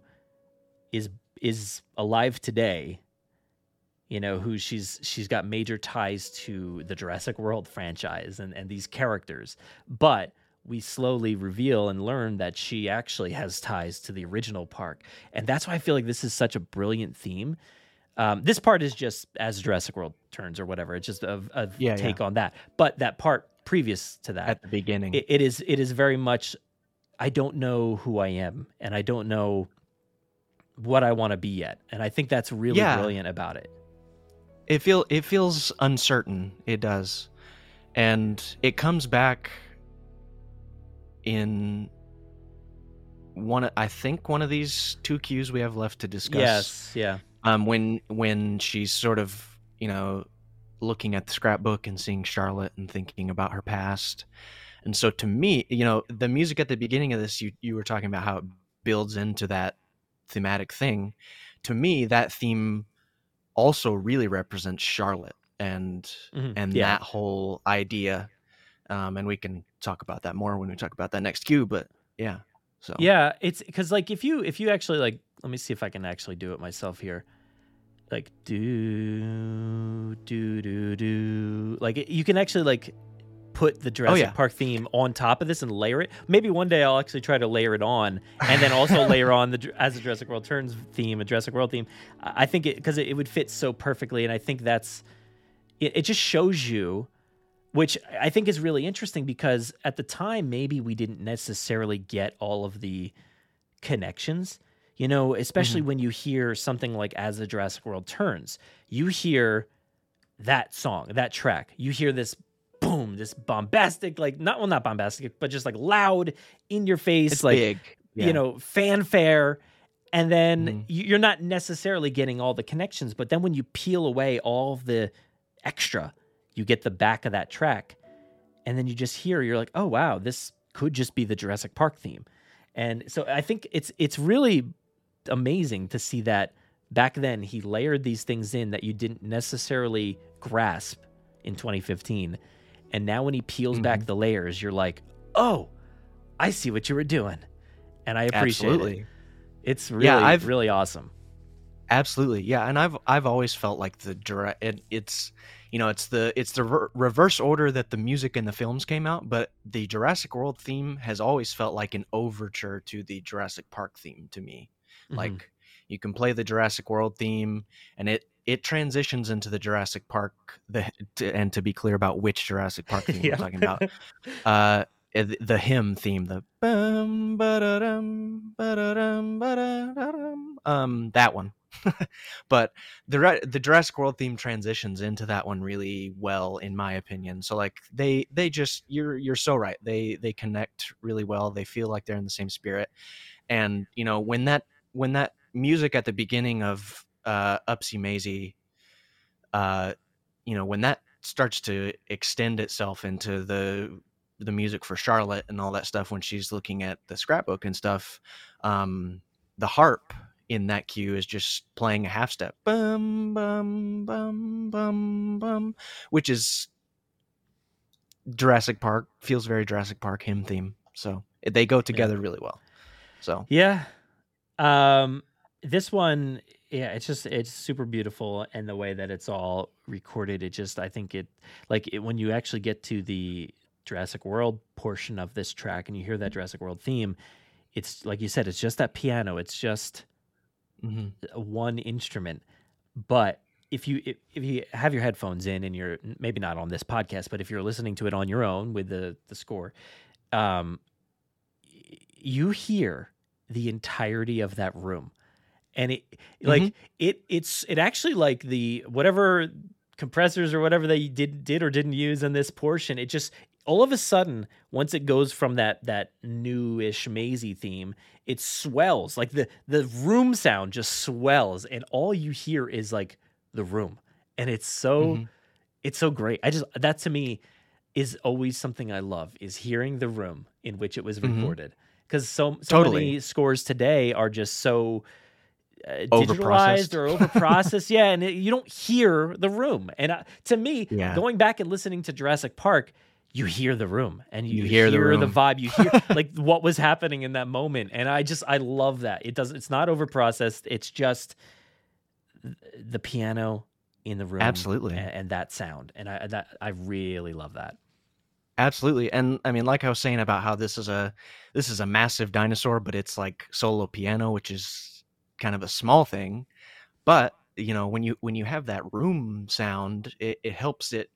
is is alive today you know who she's she's got major ties to the Jurassic World franchise and and these characters. But we slowly reveal and learn that she actually has ties to the original park. And that's why I feel like this is such a brilliant theme. Um, this part is just as Jurassic World turns or whatever. It's just a, a Yeah, take on that. But that part previous to that at the beginning, it, it is it is very much I don't know who I am and I don't know what I want to be yet and I think that's really Yeah. brilliant about it. It feel it feels uncertain it does and it comes back in one i think one of these two cues we have left to discuss. Yes yeah. Um when when she's sort of you know looking at the scrapbook and seeing charlotte and thinking about her past and so to me you know the music at the beginning of this you you were talking about how it builds into that thematic thing. To me that theme also really represents charlotte and Mhm. and yeah. that whole idea um and we can talk about that more when we talk about that next cue but yeah so. Yeah it's because like if you if you actually like let me see if I can actually do it myself here. Like do do do do like you can actually like put the oh, Jurassic yeah. Park theme on top of this and layer it. Maybe one day I'll actually try to layer it on and then also layer on the as the Jurassic World turns theme, a Jurassic World theme. I think it because it, it would fit so perfectly, and I think that's it. It just shows you, which I think is really interesting because at the time maybe we didn't necessarily get all of the connections. You know, especially mm-hmm. when you hear something like "As the Jurassic World Turns," you hear that song, that track. You hear this boom, this bombastic, like not well, not bombastic, but just like loud in your face, it's like big you know, fanfare. And then Mhm. you- you're not necessarily getting all the connections, but then when you peel away all the extra, you get the back of that track. And then you just hear, you're like, oh wow, this could just be the Jurassic Park theme. And so I think it's it's really amazing to see that back then he layered these things in that you didn't necessarily grasp in 2015. And now when he peels back the layers, you're like, oh, I see what you were doing. And I appreciate absolutely it. It's really, Yeah, I've- really awesome. Absolutely, yeah. And I've I've always felt like the direct. It, it's you know it's the it's the re- reverse order that the music and the films came out but the jurassic world theme has always felt like an overture to the jurassic park theme to me Mhm. like you can play the jurassic world theme and it it transitions into the jurassic park the and to be clear about which jurassic park theme Yeah. we're talking about uh the the hymn theme the um that one. But the the Jurassic World theme transitions into that one really well in my opinion. So like they they just you're you're so right. They they connect really well. They feel like they're in the same spirit. And you know when that when that music at the beginning of uh Upsy Maisie uh you know when that starts to extend itself into the the music for Charlotte and all that stuff when she's looking at the scrapbook and stuff um the harp in that cue is just playing a half step bum bum bum bum bum which is Jurassic Park feels very Jurassic Park hymn theme so they go together really well so Yeah. Um this one yeah, it's just it's super beautiful and the way that it's all recorded it just I think it like it, when you actually get to the Jurassic World portion of this track and you hear that Jurassic World theme, it's like you said it's just that piano, it's just mhm. one instrument. But if you if, if you have your headphones in and you're maybe not on this podcast, but if you're listening to it on your own with the the score, um, you hear the entirety of that room, and it like it it's it actually like the whatever compressors or whatever they did did or didn't use in this portion, it just all of a sudden once it goes from that that newish Maisie theme, it swells like the the room sound just swells, and all you hear is like the room, and it's so Mhm. it's so great. I just that to me is always something I love is hearing the room in which it was Mhm. recorded because so so Totally. many scores today are just so. Digitalized or overprocessed. yeah, and it, you don't hear the room. And uh, to me, Yeah. going back and listening to Jurassic Park, you hear the room and you, You hear the room. vibe. You hear like what was happening in that moment. And I just I love that. It doesn't. It's not overprocessed. It's just the piano in the room, Absolutely. and, and that sound. And I that I really love that. Absolutely. And I mean like I was saying about how this is a this is a massive dinosaur but it's like solo piano which is kind of a small thing. But, you know, when you when you have that room sound, it, it helps it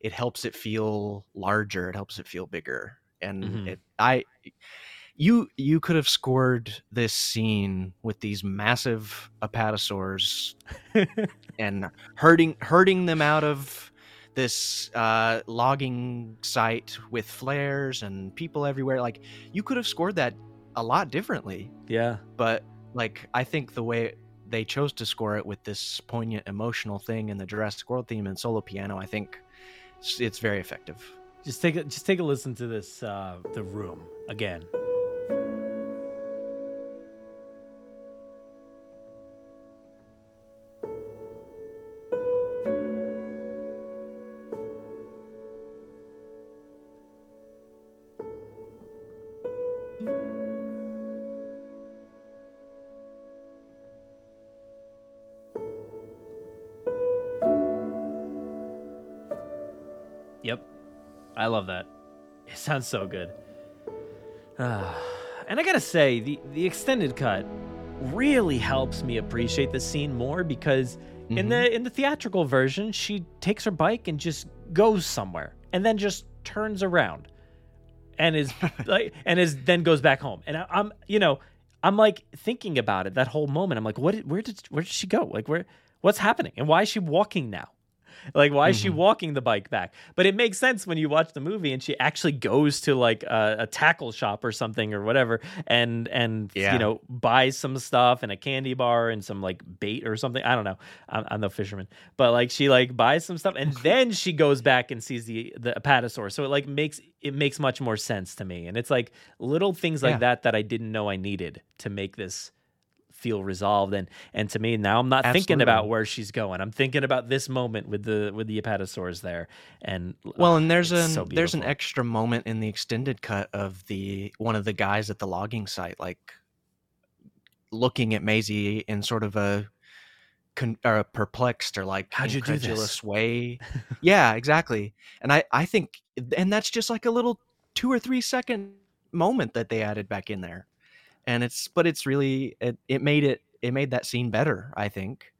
it helps it feel larger, it helps it feel bigger. And Mhm. it I you you could have scored this scene with these massive apatosaurs and herding herding them out of this uh, logging site with flares and people everywhere. Like you could have scored that a lot differently, Yeah. but like I think the way they chose to score it with this poignant emotional thing and the Jurassic World theme and solo piano, I think it's, it's very effective. Just take a just take a listen to this uh the room again. I love that. It sounds so good. Ah, and I gotta say, the, the extended cut really helps me appreciate the scene more because in the in the theatrical version, she takes her bike and just goes somewhere and then just turns around and is like and is then goes back home. And I, I'm you know I'm like thinking about it that whole moment. I'm like, what? Where did where did she go? Like where? What's happening? And why is she walking now? Like, why is she mm-hmm. walking the bike back? But it makes sense when you watch the movie and she actually goes to like a, a tackle shop or something or whatever, and and Yeah. you know buys some stuff and a candy bar and some like bait or something. I don't know. I'm, I'm no fisherman, but like she like buys some stuff and then she goes back and sees the the apatosaur. So it like makes it makes much more sense to me. And it's like little things like Yeah. that that I didn't know I needed to make this feel resolved and and to me now I'm not thinking about where she's going. I'm thinking about this moment with the with the apatosaurs there and Well, uh, and there's an so there's an extra moment in the extended cut of the one of the guys at the logging site, like looking at Maisie in sort of a con- or perplexed or like How'd you do this? incredulous way. yeah, exactly. And I I think and that's just like a little two or three second moment that they added back in there. And it's but it's really it, it made it it made that scene better, I think.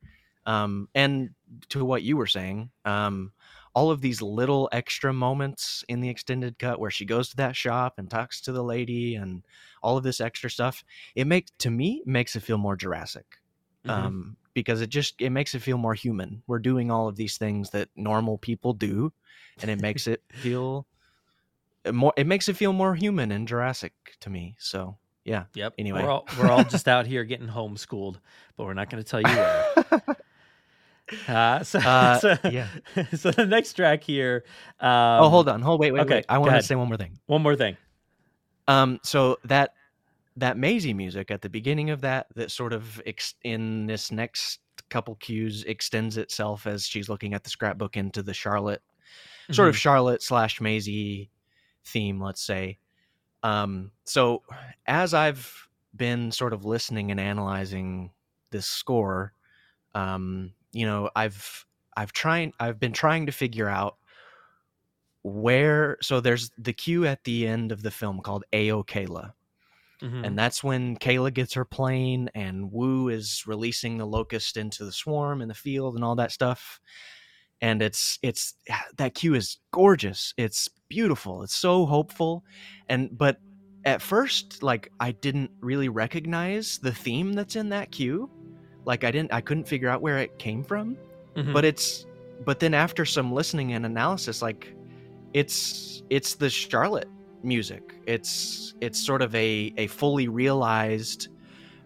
Um and to what you were saying, um all of these little extra moments in the extended cut where she goes to that shop and talks to the lady and all of this extra stuff, it makes to me makes it feel more Jurassic Mhm. um, because it just it makes it feel more human. We're doing all of these things that normal people do, and it makes it feel uh, more. It makes it feel more human and Jurassic to me. So yeah, Yep. Anyway. we're all we're all just out here getting homeschooled, but we're not going to tell you where. Uh, so, Uh, so, yeah. so the next track here. Um, oh, hold on, hold wait, wait, okay, wait. I want to say one more thing. One more thing. Um, so that that Maisie music at the beginning of that that sort of ex- in this next couple cues extends itself as she's looking at the scrapbook into the Charlotte sort of Charlotte slash Maisie theme, let's say. Um, so as I've been sort of listening and analyzing this score, um, you know, I've I've trying I've been trying to figure out where so there's the cue at the end of the film called Ao Kayla. Mhm. And that's when Kayla gets her plane and Wu is releasing the locust into the swarm in the field and all that stuff. And it's it's that cue is gorgeous. It's beautiful. It's so hopeful. And but at first like I didn't really recognize the theme that's in that cue. Like I didn't I couldn't figure out where it came from Mhm. but it's but then after some listening and analysis like it's it's the charlotte music it's it's sort of a a fully realized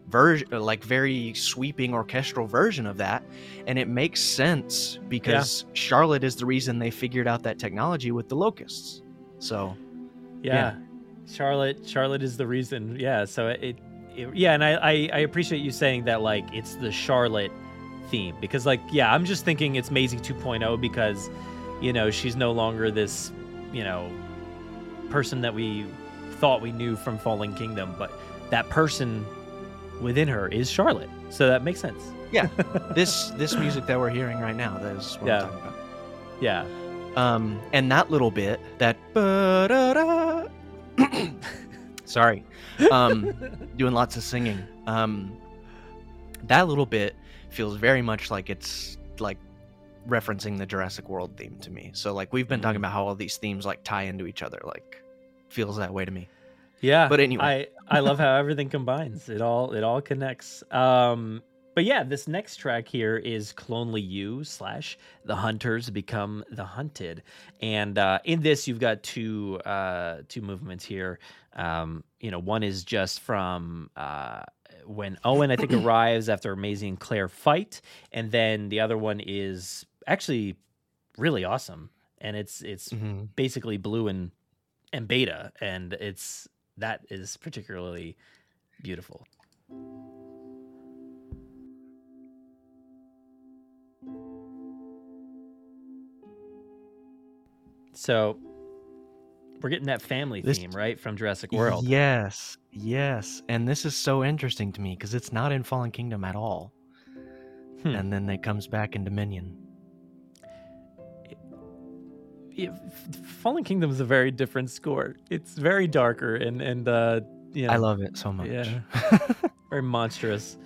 version like very sweeping orchestral version of that and it makes sense because charlotte is the reason they figured out that technology with the locusts so yeah. Charlotte Charlotte is the reason. Yeah, so it, it yeah, and I, I I appreciate you saying that like it's the Charlotte theme because like yeah, I'm just thinking it's Maisie 2.0 because you know, she's no longer this, you know, person that we thought we knew from Fallen Kingdom, but that person within her is Charlotte. So that makes sense. yeah this this music that we're hearing right now that is what Yeah. i'm talking about Yeah. um and that little bit that sorry um doing lots of singing um that little bit feels very much like it's like referencing the jurassic world theme to me so like we've been talking Mhm. about how all these themes like tie into each other like feels that way to me Yeah. But anyway. I I love how everything combines. It all it all connects. Um but yeah, this next track here is Clonely You slash The Hunters Become the Hunted. And uh in this you've got two uh two movements here. Um, you know, one is just from uh when Owen I think arrives after and Claire fight, and then the other one is actually really awesome. And it's it's Mhm. basically blue and and beta and it's that is particularly beautiful. So we're getting that family This- theme right from jurassic world. Yes yes and this is so interesting to me because it's not in fallen kingdom at all. Hmm. and then it comes back in dominion fallen kingdom is a very different score it's very darker and and uh you know, i love it so much yeah. very monstrous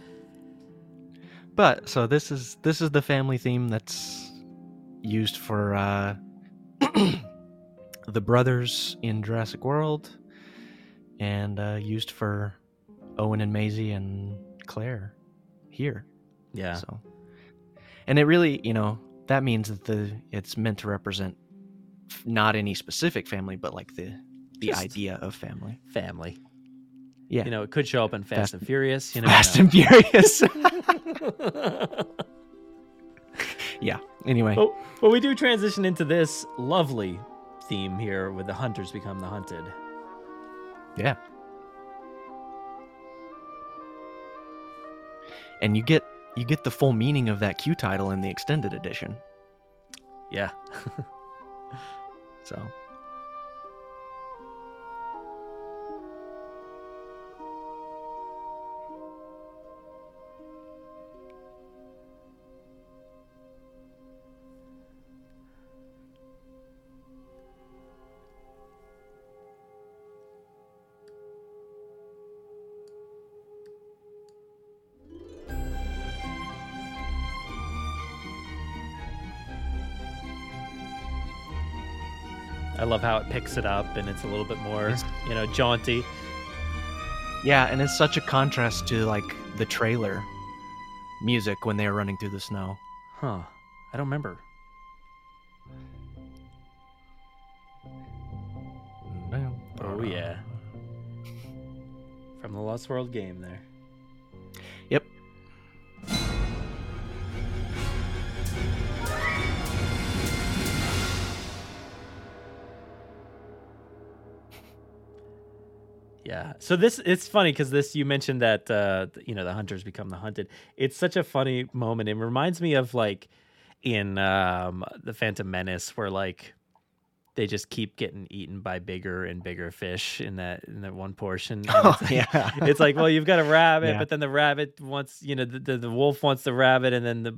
But so this is this is the family theme that's used for uh the brothers in Jurassic World and uh used for Owen and Maisie and Claire here. yeah So and it really, you know, that means that the it's meant to represent not any specific family but like the the Just- idea of family. family Yeah. you know it could show up in fast, Fast- and furious you know Fast and Furious. yeah. Anyway. But, but we do transition into this lovely theme here with the hunters become the hunted. Yeah. And you get you get the full meaning of that cue title in the extended edition. Yeah. So love how it picks it up and it's a little bit more, you know, jaunty. Yeah, and it's such a contrast to like the trailer music when they were running through the snow. Huh. I don't remember. Mm, oh yeah. From the Lost World game there. Yeah. So this it's funny because this you mentioned that uh you know the hunters become the hunted. It's such a funny moment. It reminds me of like in um the Phantom Menace where like they just keep getting eaten by bigger and bigger fish in that in that one portion. And Oh, it's like, yeah. it's like well you've got a rabbit, Yeah. but then the rabbit wants you know the, the the wolf wants the rabbit, and then the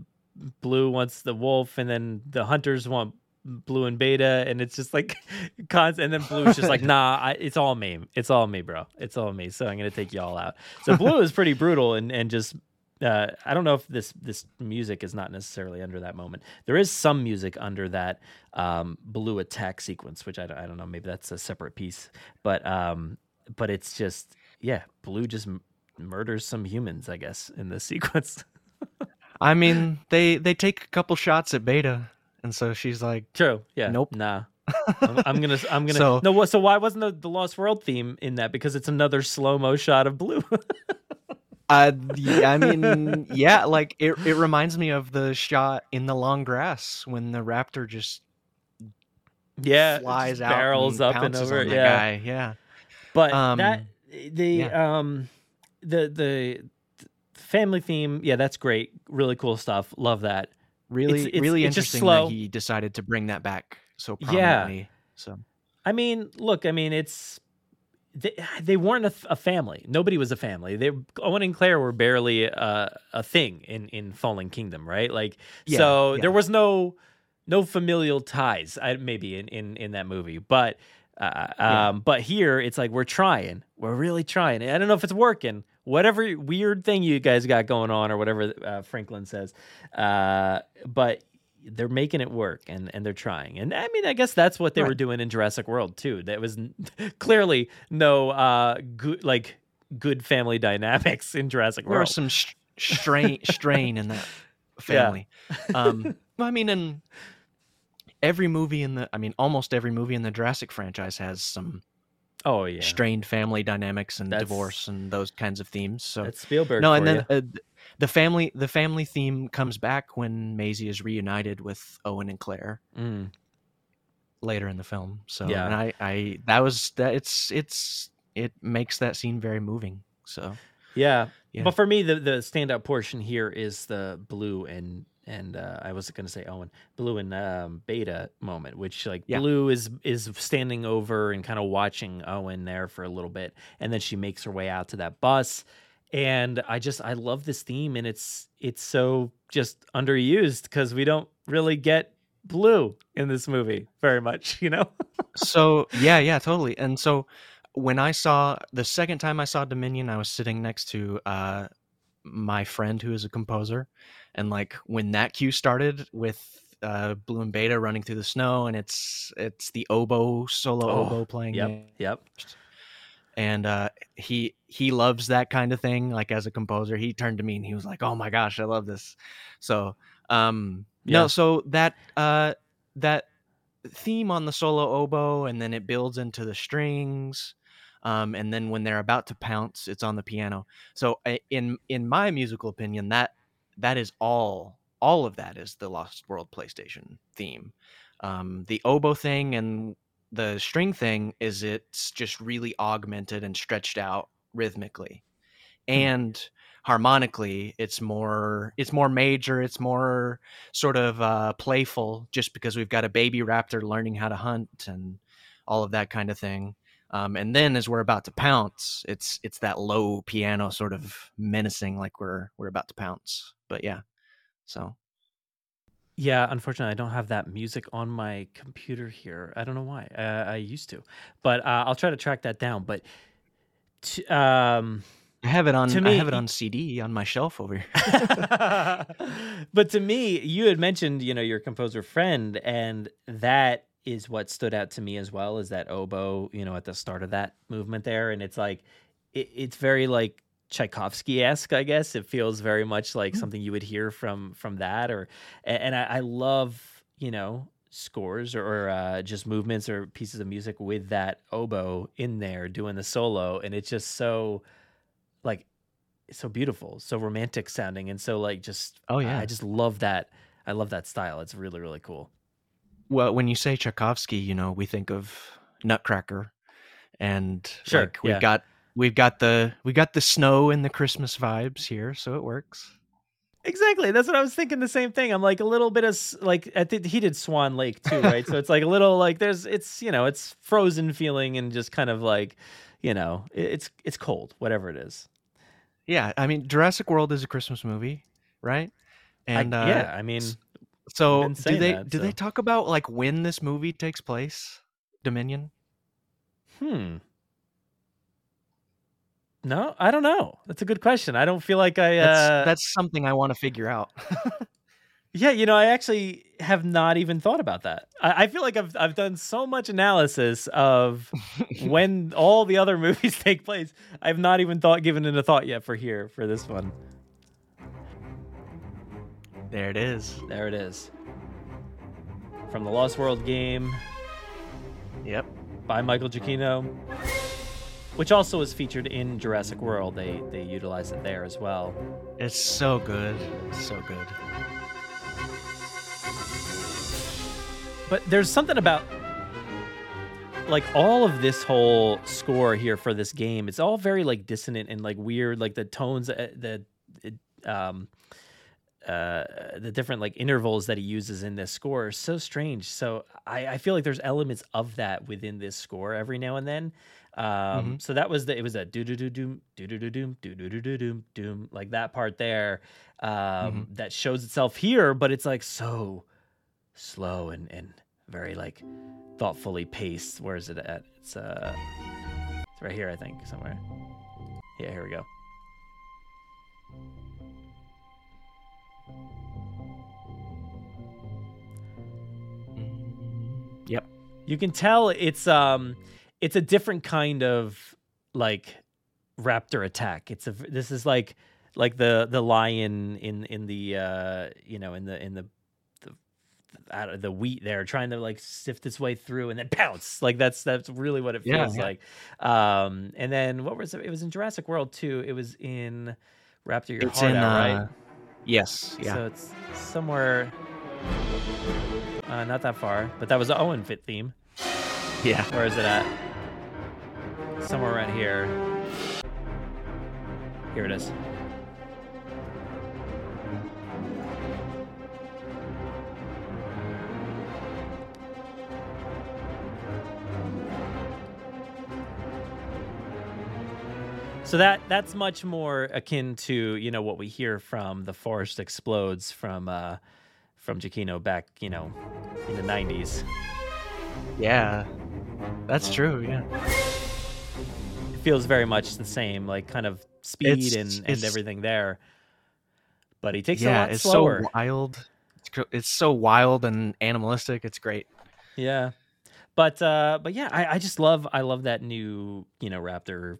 blue wants the wolf, and then the hunters want blue and beta and it's just like cons and then Blue is just like nah I, it's all me it's all me bro it's all me so i'm gonna take y'all out so blue is pretty brutal and and just uh, I don't know if this this music is not necessarily under that moment. There is some music under that um, blue attack sequence, which I don't, I don't know. Maybe that's a separate piece, but um, but it's just yeah, blue just m- murders some humans, I guess, in this sequence. I mean, they they take a couple shots at Beta, and so she's like, True. Yeah. Nope. Nah. I'm, I'm gonna. I'm gonna. So- no. So why wasn't the, the Lost World theme in that? Because it's another slow mo shot of blue. uh, yeah, I mean, yeah, like it it reminds me of the shot in the long grass when the raptor just yeah. flies just out, barrels and up and over. Yeah. guy. Yeah, But Um, that the yeah. um the the family theme. Yeah, that's great. Really cool stuff. Love that. Really, it's- really it's interesting that he decided to bring that back so Yeah. prominently. So I mean, look. I mean, it's. They, they weren't a family. Nobody was a family. They Owen and Claire were barely a, a thing in in Fallen Kingdom, right? Like, Yeah, so yeah. there was no no familial ties. I, maybe in, in in that movie, but uh, Yeah. um, but here it's like we're trying. We're really trying. I don't know if it's working. Whatever weird thing you guys got going on, or whatever uh, Franklin says, uh, but they're making it work and and they're trying. And I mean, I guess that's what they were doing in Jurassic World too. That was n- clearly no uh good like good family dynamics in Jurassic World. there was some sh- strain strain in that Yeah. family. Um, I mean, in every movie in the, I mean, almost every movie in the Jurassic franchise has some oh yeah, strained family dynamics and That's- divorce and those kinds of themes. So that's Spielberg. no, and then uh, the family the family theme comes back when Maisie is reunited with Owen and Claire Mm. later in the film. So Yeah. and I I that was that it's it's it makes that scene very moving. So Yeah. Yeah. But for me, the the standout portion here is the blue and and uh, I was going to say Owen, blue and um, beta moment, which like Yeah. blue is is standing over and kind of watching Owen there for a little bit, and then she makes her way out to that bus, and I just I love this theme, and it's it's so just underused because we don't really get blue in this movie very much, you know. so yeah yeah totally and so when i saw the second time i saw dominion i was sitting next to uh my friend who is a composer and like when that cue started with uh blue and beta running through the snow and it's it's the oboe solo Oh, oboe playing Yep. Yep. and uh he he loves that kind of thing like as a composer he turned to me and he was like oh my gosh i love this so um Yeah. no so that uh that theme on the solo oboe and then it builds into the strings um, and then when they're about to pounce it's on the piano so in in my musical opinion that that is all all of that is the lost world playstation theme. Um, the oboe thing and the string thing is it's just really augmented and stretched out rhythmically. And harmonically it's more it's more major it's more sort of uh, playful just because we've got a baby raptor learning how to hunt and all of that kind of thing. Um, and then as we're about to pounce it's it's that low piano sort of menacing like we're we're about to pounce but yeah so Yeah, unfortunately, I don't have that music on my computer here. I don't know why. Uh, I used to, but uh, I'll try to track that down. But t- um, i have it on To me, i have it on cd on my shelf over here but to me, you had mentioned, you know, your composer friend, and that is what stood out to me as well is that oboe, you know, at the start of that movement there. And it's like, it, it's very like Tchaikovsky esque, I guess. It feels very much like something you would hear from from that. Or, and I, I love, you know, scores or, or uh, just movements or pieces of music with that oboe in there doing the solo, and it's just so like so beautiful, so romantic sounding, and so like just Oh, yeah. I just love that. I love that style. It's really really cool. Well, when you say Tchaikovsky, you know, we think of Nutcracker, and Sure, like, we've yeah. got we've got the we got the snow and the Christmas vibes here, so it works. Exactly. That's what I was thinking. The same thing. I'm like a little bit of like I think he did Swan Lake too, right? so it's like a little like there's it's you know it's frozen feeling and just kind of like you know it- it's it's cold, whatever it is. Yeah, I mean, Jurassic World is a Christmas movie, right? And I, uh, yeah, I mean, so do they that, do they talk about like when this movie takes place? Dominion. hmm. No, I don't know. That's a good question. I don't feel like I. That's uh that's something I want to figure out. Yeah, you know, I actually have not even thought about that. I, I feel like I've I've done so much analysis of when all the other movies take place. I've not even thought given it a thought yet for here for this one. there it is. There it is. From the Lost World game Yep. by Michael Giacchino, which also was featured in Jurassic World. They they utilized it there as well. It's so good. It's so good. But there's something about like all of this whole score here for this game. It's all very like dissonant and like weird. Like the tones, uh, the it, um, uh, the different like intervals that he uses in this score are so strange. So I, I feel like there's elements of that within this score every now and then. Um, so that was the it was a do do do doom do do do doom do do do do doom doom like that part there um, that shows itself here, but it's like so slow and and very like thoughtfully paced. Where is it at? It's uh, it's right here, I think, somewhere. Yeah, here we go. Yep. You can tell it's um, it's a different kind of like raptor attack. It's a this is like like the the lion in in the uh you know in the in the the out of the wheat there trying to like sift its way through and then pounce like that's that's really what it feels yeah. like um and then what was it it was in Jurassic World too it was in Raptor Your It's Heart in Out uh, right Yes. Yeah. so it's somewhere uh not that far but that was the Owen fit theme yeah. where is it at somewhere around here here it is So that that's much more akin to you know what we hear from the forest explodes from uh, from Giacchino back you know in the nineties. Yeah. That's true. Yeah. Feels very much the same, like kind of speed It's- and, and everything there. But he takes a yeah. lot It's slower. so wild. It's, it's so wild and animalistic. It's great. Yeah. But uh but yeah, I, I just love I love that new, you know, Raptor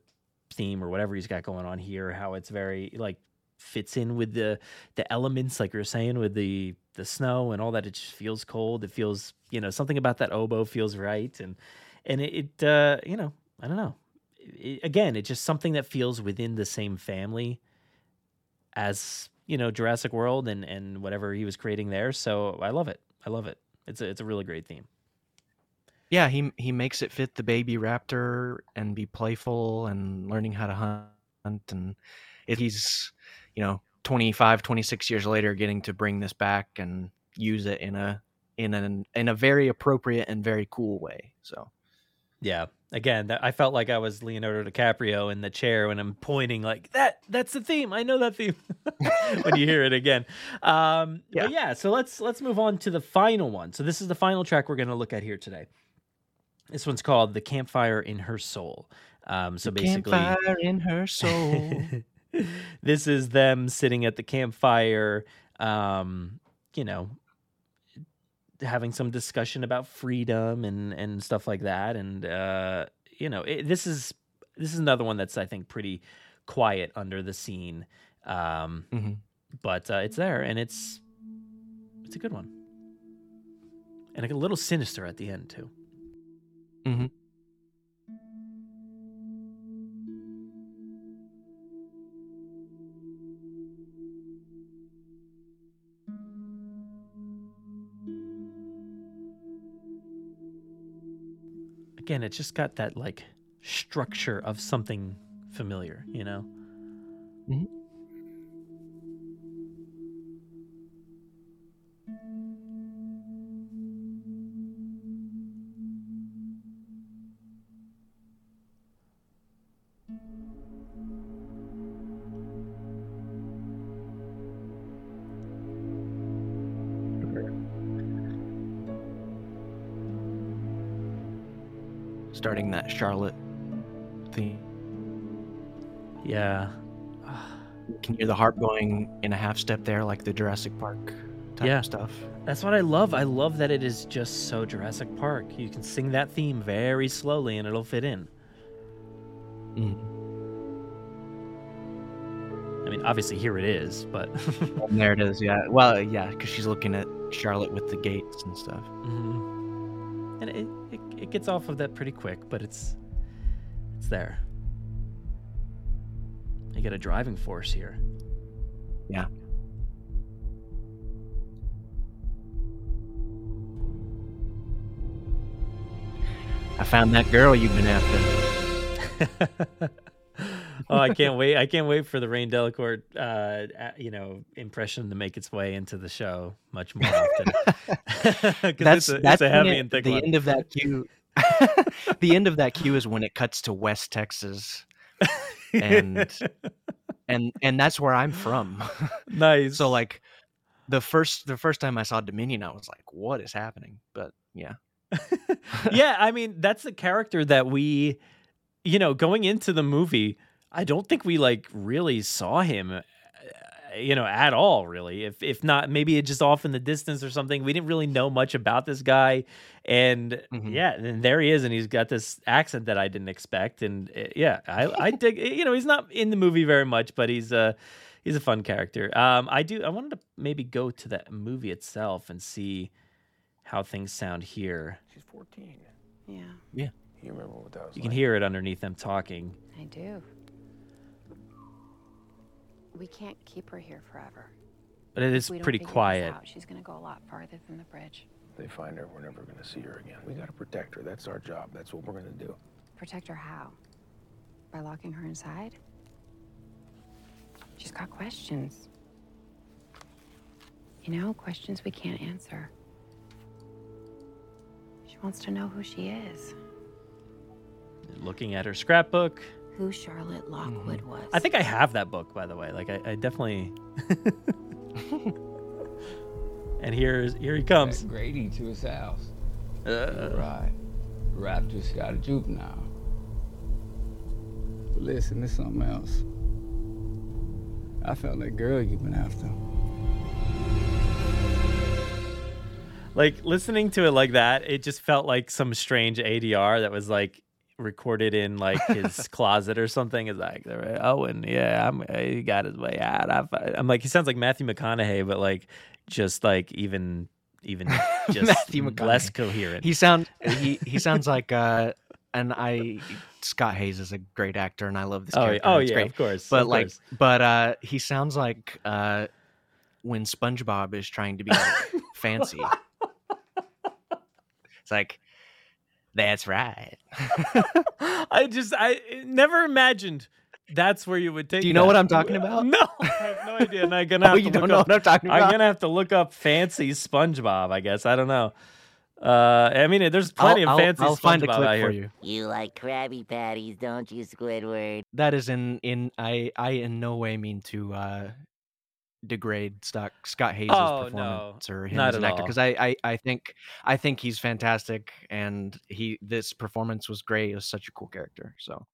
theme or whatever he's got going on here, how it's very like fits in with the the elements, like you were saying, with the the snow and all that. It just feels cold. It feels, you know, something about that oboe feels right. And and it, it uh, you know, I don't know. It, again, it's just something that feels within the same family as you know Jurassic World and and whatever he was creating there. So I love it. I love it. It's a it's a really great theme. Yeah, he he makes it fit the baby raptor and be playful and learning how to hunt and it, he's you know 25 26 years later getting to bring this back and use it in a in an in a very appropriate and very cool way. So Yeah. Again, that, I felt like I was Leonardo DiCaprio in the chair when I'm pointing like that. That's the theme. I know that theme. when you hear it again. Um, yeah. Yeah. yeah. So let's let's move on to the final one. So this is the final track we're going to look at here today. This one's called "The Campfire in Her Soul." Um, so basically, campfire in her soul. this is them sitting at the campfire, um, you know, having some discussion about freedom and and stuff like that. And uh, you know, it, this is this is another one that's I think pretty quiet under the scene. Um, Mhm. but uh, it's there and it's it's a good one and a little sinister at the end too Mhm. Again it's just got that like structure of something familiar you know Mhm. Starting that Charlotte theme. yeah You can hear the harp going in a half step there, like the Jurassic Park type Yeah. stuff. that's what i love i love that it is just so jurassic park you can sing that theme very slowly and it'll fit in Mhm. i mean obviously here it is but there it is. Yeah. Well, yeah, because she's looking at Charlotte with the gates and stuff. Mhm. And it, it, it gets off of that pretty quick but it's it's there you get a driving force here Yeah. I found that girl you've been after. oh, I can't wait! I can't wait for the Rainn Delacourt, uh, you know, impression to make its way into the show much more often. That's it's a, that's it's a heavy it- and thick the one. end of that cue. the end of that cue is when it cuts to West Texas, and and and that's where I'm from. nice. so like, the first the first time I saw Dominion, I was like, "What is happening?" But yeah, yeah, I mean, that's the character that we, you know, going into the movie, I don't think we like really saw him, uh, you know, at all. Really, if if not, maybe it just off in the distance or something. We didn't really know much about this guy, and Mhm. yeah, and there he is, and he's got this accent that I didn't expect, and uh, yeah, I I dig. You know, he's not in the movie very much, but he's uh he's a fun character. Um, I do. I wanted to maybe go to that movie itself and see how things sound here. She's 14. Yeah, yeah You remember what that was You can hear it underneath them talking. I do. We can't keep her here forever. But it is If is we don't pretty figure quiet. out, she's gonna go a lot farther than the bridge. If They find her, we're never gonna see her again. We gotta protect her. That's our job. That's what we're gonna do. Protect her how? By locking her inside? She's got questions. You know, questions we can't answer. She wants to know who she is, Looking at her scrapbook. Who Charlotte Lockwood was. Mm-hmm. I think I have that book, by the way. Like I, I definitely. and here's here he comes. That Grady to his house. Uh, Right. Raptor's got a juvenile. But listen, there's something else. I found that girl you've been after. like listening to it like that, it just felt like some strange ADR that was like recorded in like his closet or something. Is like, oh, and yeah, I'm, he got his way out. I, I'm like, he sounds like Matthew McConaughey, but like just like even even just less coherent. he sound he he sounds like uh, and I Scott Haze is a great actor, and I love this oh, character. oh yeah, great. of course. but of like course. but uh he sounds like uh when SpongeBob is trying to be like fancy. It's like that's right. I just I never imagined that's where you would take. Do you know that. what I'm talking about? No, I have no idea. And I'm gonna Oh, have you to don't look know up, what I'm talking about. I'm gonna have to look up fancy SpongeBob. I guess I don't know. Uh, I mean, there's plenty I'll, of fancy I'll, I'll SpongeBob find a clip out here. for you. You like Krabby Patties, don't you, Squidward? That is in in I I in no way mean to uh degrade Scott Scott Haze' Oh, performance no, or him not as an actor because I, I I think I think he's fantastic and he this performance was great. It was such a cool character. So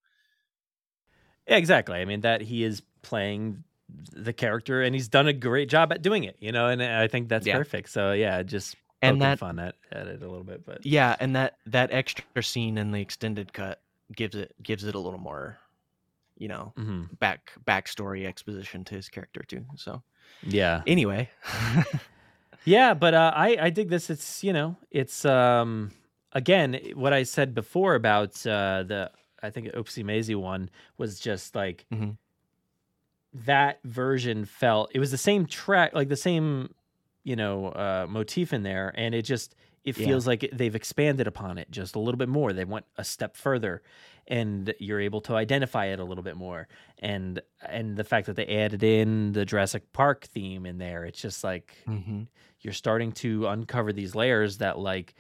Yeah, exactly. I mean, that he is playing the character, and he's done a great job at doing it. You know, and I think that's Yeah. perfect. So yeah, just and that fun at, at it a little bit, but yeah, and that that extra scene in the extended cut gives it gives it a little more, you know, Mhm. back backstory exposition to his character too. So yeah, anyway, yeah. But uh, I I dig this. It's you know it's um again what I said before about uh, the I think Oopsie Maisie one was just like Mhm. that version felt it was the same track like the same you know uh motif in there and it just it Yeah. feels like they've expanded upon it just a little bit more. They went a step further and you're able to identify it a little bit more. And and the fact that they added in the Jurassic Park theme in there it's just like hmm you're starting to uncover these layers that like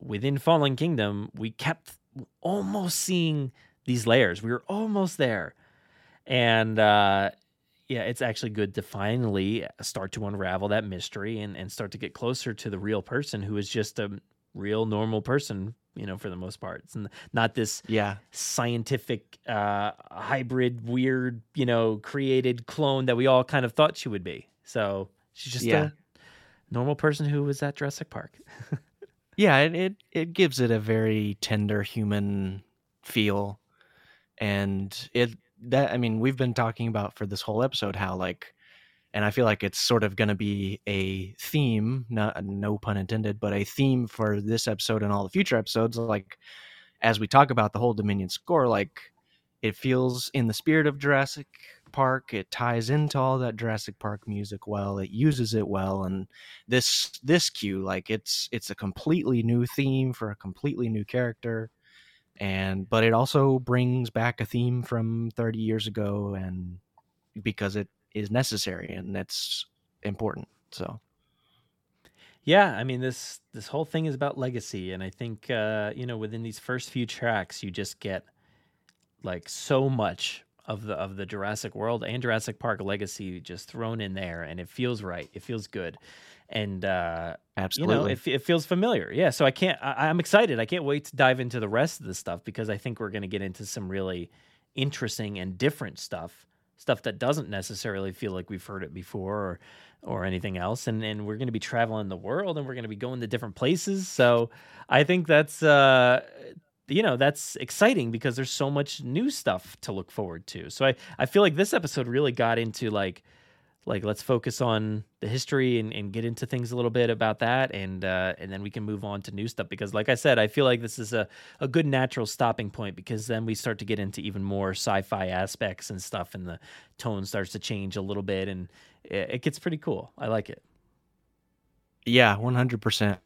within Fallen Kingdom we kept almost seeing these layers. We were almost there. And uh yeah it's actually good to finally start to unravel that mystery and and start to get closer to the real person who is just a real normal person you know for the most part. It's n- not this yeah, scientific uh hybrid weird you know created clone that we all kind of thought she would be. So she's just Yeah. a normal person who was at Jurassic Park. Yeah, it, it it gives it a very tender human feel, and it that I mean we've been talking about for this whole episode how like, and I feel like it's sort of going to be a theme, not no pun intended, but a theme for this episode and all the future episodes. Like, as we talk about the whole Dominion score, like it feels in the spirit of Jurassic Park. It ties into all that Jurassic Park music well. It uses it well, and this this cue, like it's it's a completely new theme for a completely new character, and but it also brings back a theme from 30 years ago, and because it is necessary and it's important. So Yeah, I mean this this whole thing is about legacy, and I think uh, you know within these first few tracks, you just get like so much of the of the Jurassic World and Jurassic Park legacy just thrown in there, and it feels right. It feels good, and uh, absolutely, you know it, it feels familiar. Yeah, so I can't. I, I'm excited. I can't wait to dive into the rest of the stuff because I think we're going to get into some really interesting and different stuff. Stuff that doesn't necessarily feel like we've heard it before or or anything else. And and we're going to be traveling the world and we're going to be going to different places. So I think that's uh you know that's exciting because there's so much new stuff to look forward to. So I I feel like this episode really got into like like let's focus on the history and, and get into things a little bit about that and uh, and then we can move on to new stuff because like i said i feel like this is a, a good natural stopping point because then we start to get into even more sci-fi aspects and stuff and the tone starts to change a little bit and it, it gets pretty cool i like it Yeah, one hundred percent.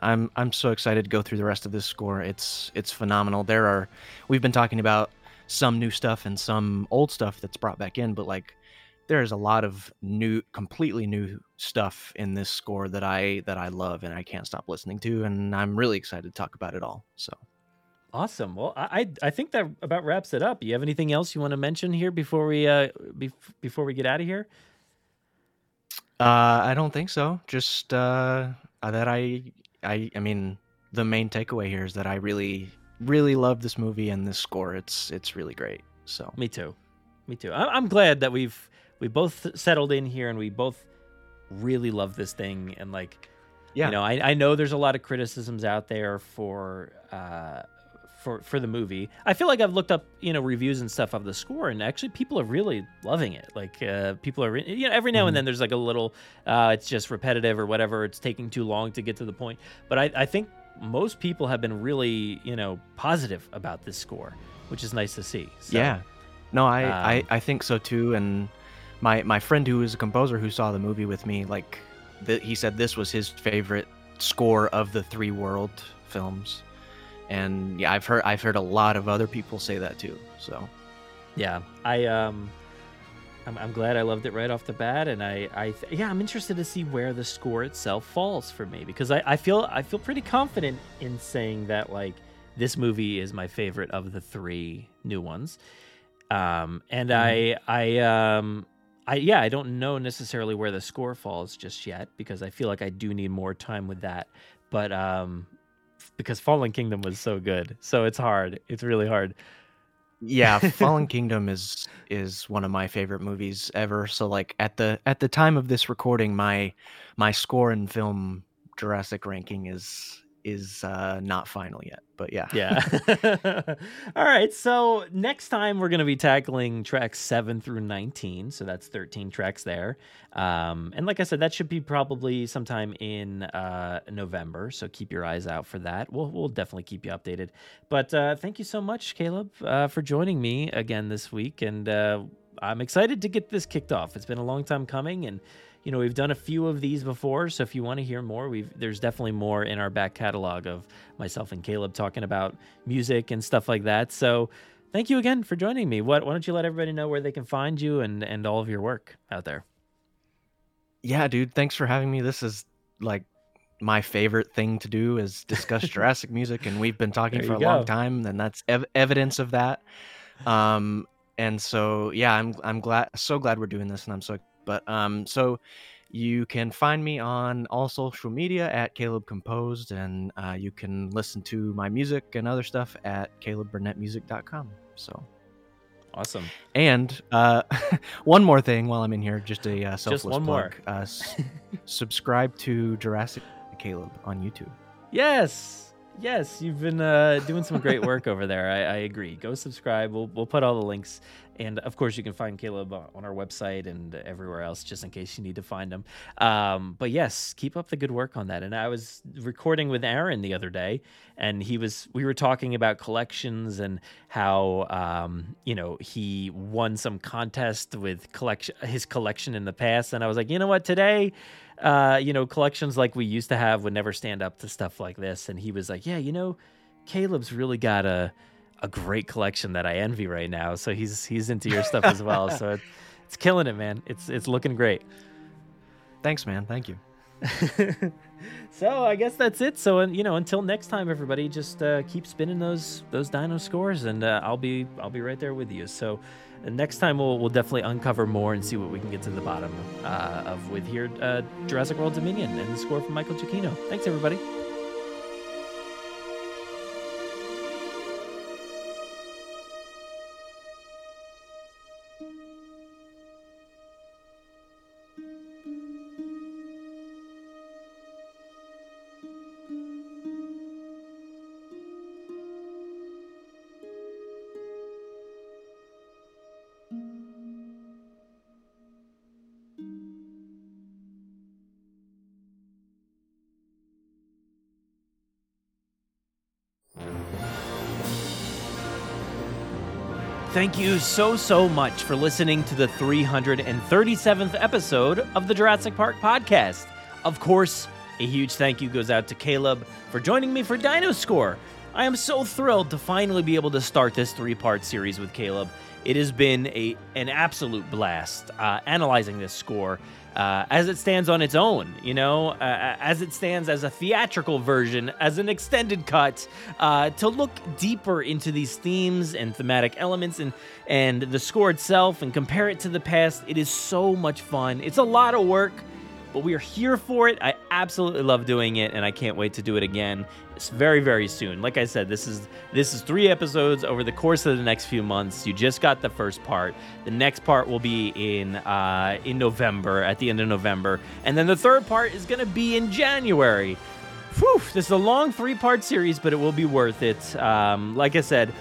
I'm I'm so excited to go through the rest of this score. It's it's phenomenal. There are we've been talking about some new stuff and some old stuff that's brought back in, but like there's a lot of new completely new stuff in this score that I that I love and I can't stop listening to and I'm really excited to talk about it all. So awesome well i i, think that about wraps it up you have anything else you want to mention here before we uh bef- before we get out of here uh I don't think so. Just uh that I I I mean the main takeaway here is that I really really love this movie and this score. It's it's really great. So Me too. Me too. I'm glad that we've we both settled in here and we both really love this thing and like Yeah. you know I, I know there's a lot of criticisms out there for uh for for the movie i feel like i've looked up you know reviews and stuff of the score and actually people are really loving it like uh people are re- you know every now Mhm. and then there's like a little uh it's just repetitive or whatever it's taking too long to get to the point but i i think most people have been really you know positive about this score which is nice to see so, yeah. No, I, um, I I think so too. And my my friend who is a composer who saw the movie with me, like, the, he said this was his favorite score of the three world films. And yeah, I've heard I've heard a lot of other people say that too. So yeah i um I'm, I'm glad i loved it right off the bat and i i th- yeah i'm interested to see where the score itself falls for me because i i feel i feel pretty confident in saying that like this movie is my favorite of the three new ones um and i i um I yeah, I don't know necessarily where the score falls just yet because I feel like I do need more time with that. But um because Fallen Kingdom was so good. So it's hard. It's really hard. yeah, Fallen Kingdom is is one of my favorite movies ever. So like at the at the time of this recording, my my score and film Jurassic ranking is is uh, not final yet. But yeah, Yeah. All right. So next time we're going to be tackling tracks 7 through 19. So that's 13 tracks there. Um, and like I said, that should be probably sometime in uh, November. So keep your eyes out for that. We'll, we'll definitely keep you updated. But uh, thank you so much, Caleb, uh, for joining me again this week. And uh, I'm excited to get this kicked off. It's been a long time coming. And you know we've done a few of these before so if you want to hear more we've there's definitely more in our back catalog of myself and caleb talking about music and stuff like that so thank you again for joining me what why don't you let everybody know where they can find you and and all of your work out there yeah, dude. Thanks for having me. This is like my favorite thing to do is discuss Jurassic music, and we've been talking There for a you long time, and that's ev- evidence of that. Um, and so yeah, I'm I'm glad, so glad we're doing this, and I'm so. But um, so you can find me on all social media at Caleb Composed, and uh, you can listen to my music and other stuff at CalebBurnettMusic.com. So. awesome And uh, one more thing while I'm in here, just a uh, selfless one more. plug. Uh, s- subscribe to Jurassic Caleb on YouTube. yes yes you've been uh, doing some great work over there. I, I agree. Go subscribe. We'll, we'll put all the links. And of course you can find caleb on our website and everywhere else just in case you need to find him. Um, but yes keep up the good work on that. And i was recording with aaron the other day and he was we were talking about collections and how um, you know he won some contest with collection his collection in the past. And i was like you know what? Today uh, you know collections like we used to have would never stand up to stuff like this and he was like yeah you know caleb's really got a a great collection that i envy right now so he's he's into your stuff as well so it, it's killing it man it's it's looking great Thanks, man. Thank you. so I guess that's it. So you know, until next time, everybody, just uh, keep spinning those those dino scores, and uh, I'll be I'll be right there with you. So uh, next time we'll we'll definitely uncover more and see what we can get to the bottom uh, of with here uh, Jurassic World Dominion and the score from Michael Giacchino. Thanks, everybody. Thank you so, so much for listening to the 337th episode of the Jurassic Park podcast. Of course, a huge thank you goes out to Caleb for joining me for Dino Score. I am so thrilled to finally be able to start this three part series with Caleb. It has been a, an absolute blast uh, analyzing this score uh, as it stands on its own, you know, uh, as it stands as a theatrical version, as an extended cut, uh, to look deeper into these themes and thematic elements and, and the score itself and compare it to the past. It is so much fun. It's a lot of work, but we are here for it. I absolutely love doing it, and I can't wait to do it again. It's very, very soon. Like I said, this is this is three episodes over the course of the next few months. You just got the first part. The next part will be in uh, in November, at the end of November, and then the third part is going to be in January. Whew, this is a long three-part series, but it will be worth it. Um, like I said,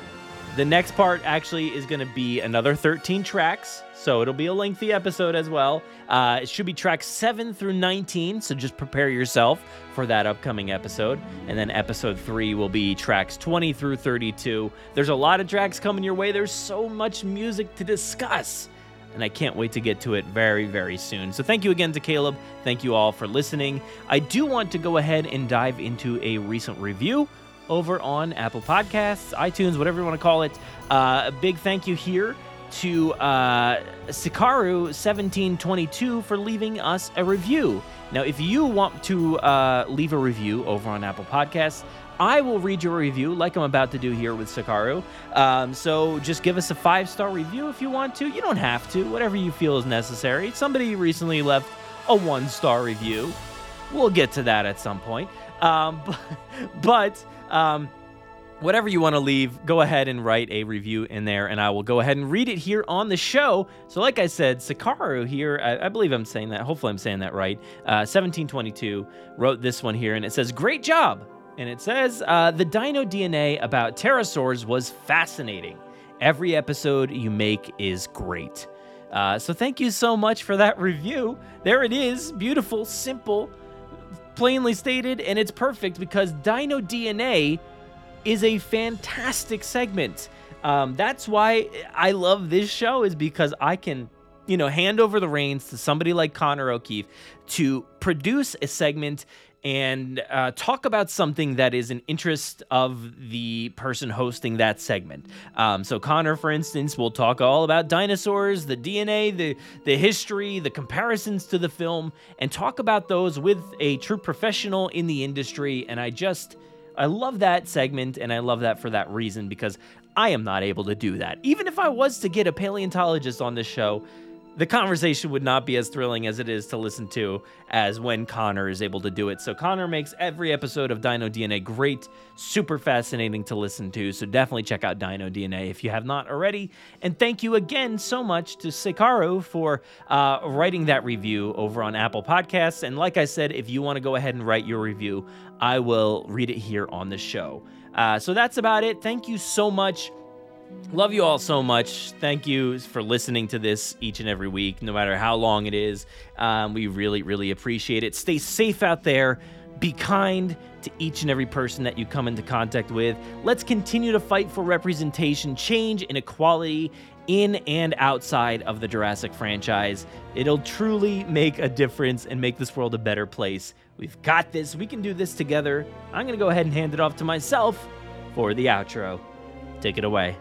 the next part actually is going to be another 13 tracks, so it'll be a lengthy episode as well. Uh, it should be tracks 7 through 19, so just prepare yourself for that upcoming episode. And then episode 3 will be tracks 20 through 32. There's a lot of tracks coming your way, there's so much music to discuss. And I can't wait to get to it very, very soon. So, thank you again to Caleb. Thank you all for listening. I do want to go ahead and dive into a recent review over on Apple Podcasts, iTunes, whatever you want to call it. Uh, a big thank you here to uh, Sikaru1722 for leaving us a review. Now, if you want to uh, leave a review over on Apple Podcasts, I will read your review like I'm about to do here with Sakaru. Um, so just give us a five star review if you want to. You don't have to, whatever you feel is necessary. Somebody recently left a one star review. We'll get to that at some point. Um, but but um, whatever you want to leave, go ahead and write a review in there, and I will go ahead and read it here on the show. So, like I said, Sakaru here, I, I believe I'm saying that. Hopefully, I'm saying that right. Uh, 1722 wrote this one here, and it says, "Great job." And it says, uh, "The Dino DNA about pterosaurs was fascinating. Every episode you make is great." Uh, so, thank you so much for that review. There it is, beautiful, simple, plainly stated, and it's perfect because Dino DNA is a fantastic segment. Um, that's why I love this show is because I can, you know, hand over the reins to somebody like Connor O'Keefe to produce a segment and uh, talk about something that is an interest of the person hosting that segment. Um, so Connor, for instance, will talk all about dinosaurs, the DNA, the the history, the comparisons to the film, and talk about those with a true professional in the industry. And I just I love that segment, and I love that for that reason because I am not able to do that. Even if I was to get a paleontologist on this show, the conversation would not be as thrilling as it is to listen to as when Connor is able to do it. So Connor makes every episode of Dino DNA great, super fascinating to listen to. So definitely check out Dino DNA if you have not already. And thank you again so much to Sekaru for uh, writing that review over on Apple Podcasts. And like I said, if you want to go ahead and write your review, I will read it here on the show. Uh, so that's about it. Thank you so much. Love you all so much. Thank you for listening to this each and every week, no matter how long it is. Um, we really, really appreciate it. Stay safe out there. Be kind to each and every person that you come into contact with. Let's continue to fight for representation, change, and equality in and outside of the Jurassic franchise. It'll truly make a difference and make this world a better place. We've got this. We can do this together. I'm going to go ahead and hand it off to myself for the outro. Take it away.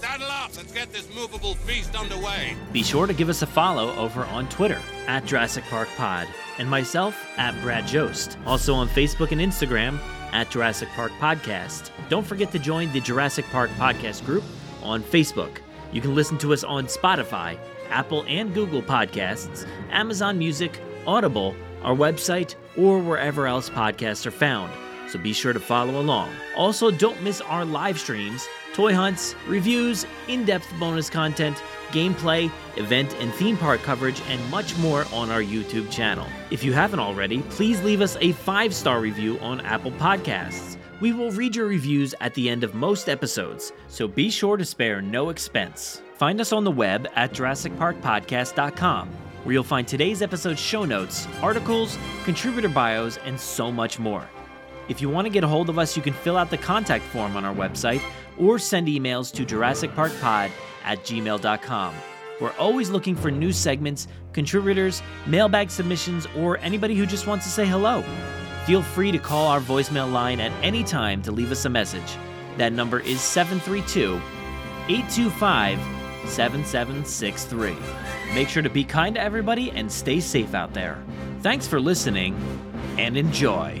Saddle up! Let's get this movable feast underway. Be sure to give us a follow over on Twitter at Jurassic Park Pod and myself at Brad Jost. Also on Facebook and Instagram at Jurassic Park Podcast. Don't forget to join the Jurassic Park Podcast group on Facebook. You can listen to us on Spotify, Apple and Google Podcasts, Amazon Music, Audible, our website, or wherever else podcasts are found. So be sure to follow along. Also, don't miss our live streams toy hunts, reviews, in depth bonus content, gameplay, event and theme park coverage, and much more on our YouTube channel. If you haven't already, please leave us a five star review on Apple Podcasts. We will read your reviews at the end of most episodes, so be sure to spare no expense. Find us on the web at JurassicParkPodcast.com, where you'll find today's episode show notes, articles, contributor bios, and so much more. If you want to get a hold of us, you can fill out the contact form on our website or send emails to JurassicParkPod at gmail.com. We're always looking for new segments, contributors, mailbag submissions, or anybody who just wants to say hello. Feel free to call our voicemail line at any time to leave us a message. That number is 732 825 7763. Make sure to be kind to everybody and stay safe out there. Thanks for listening and enjoy.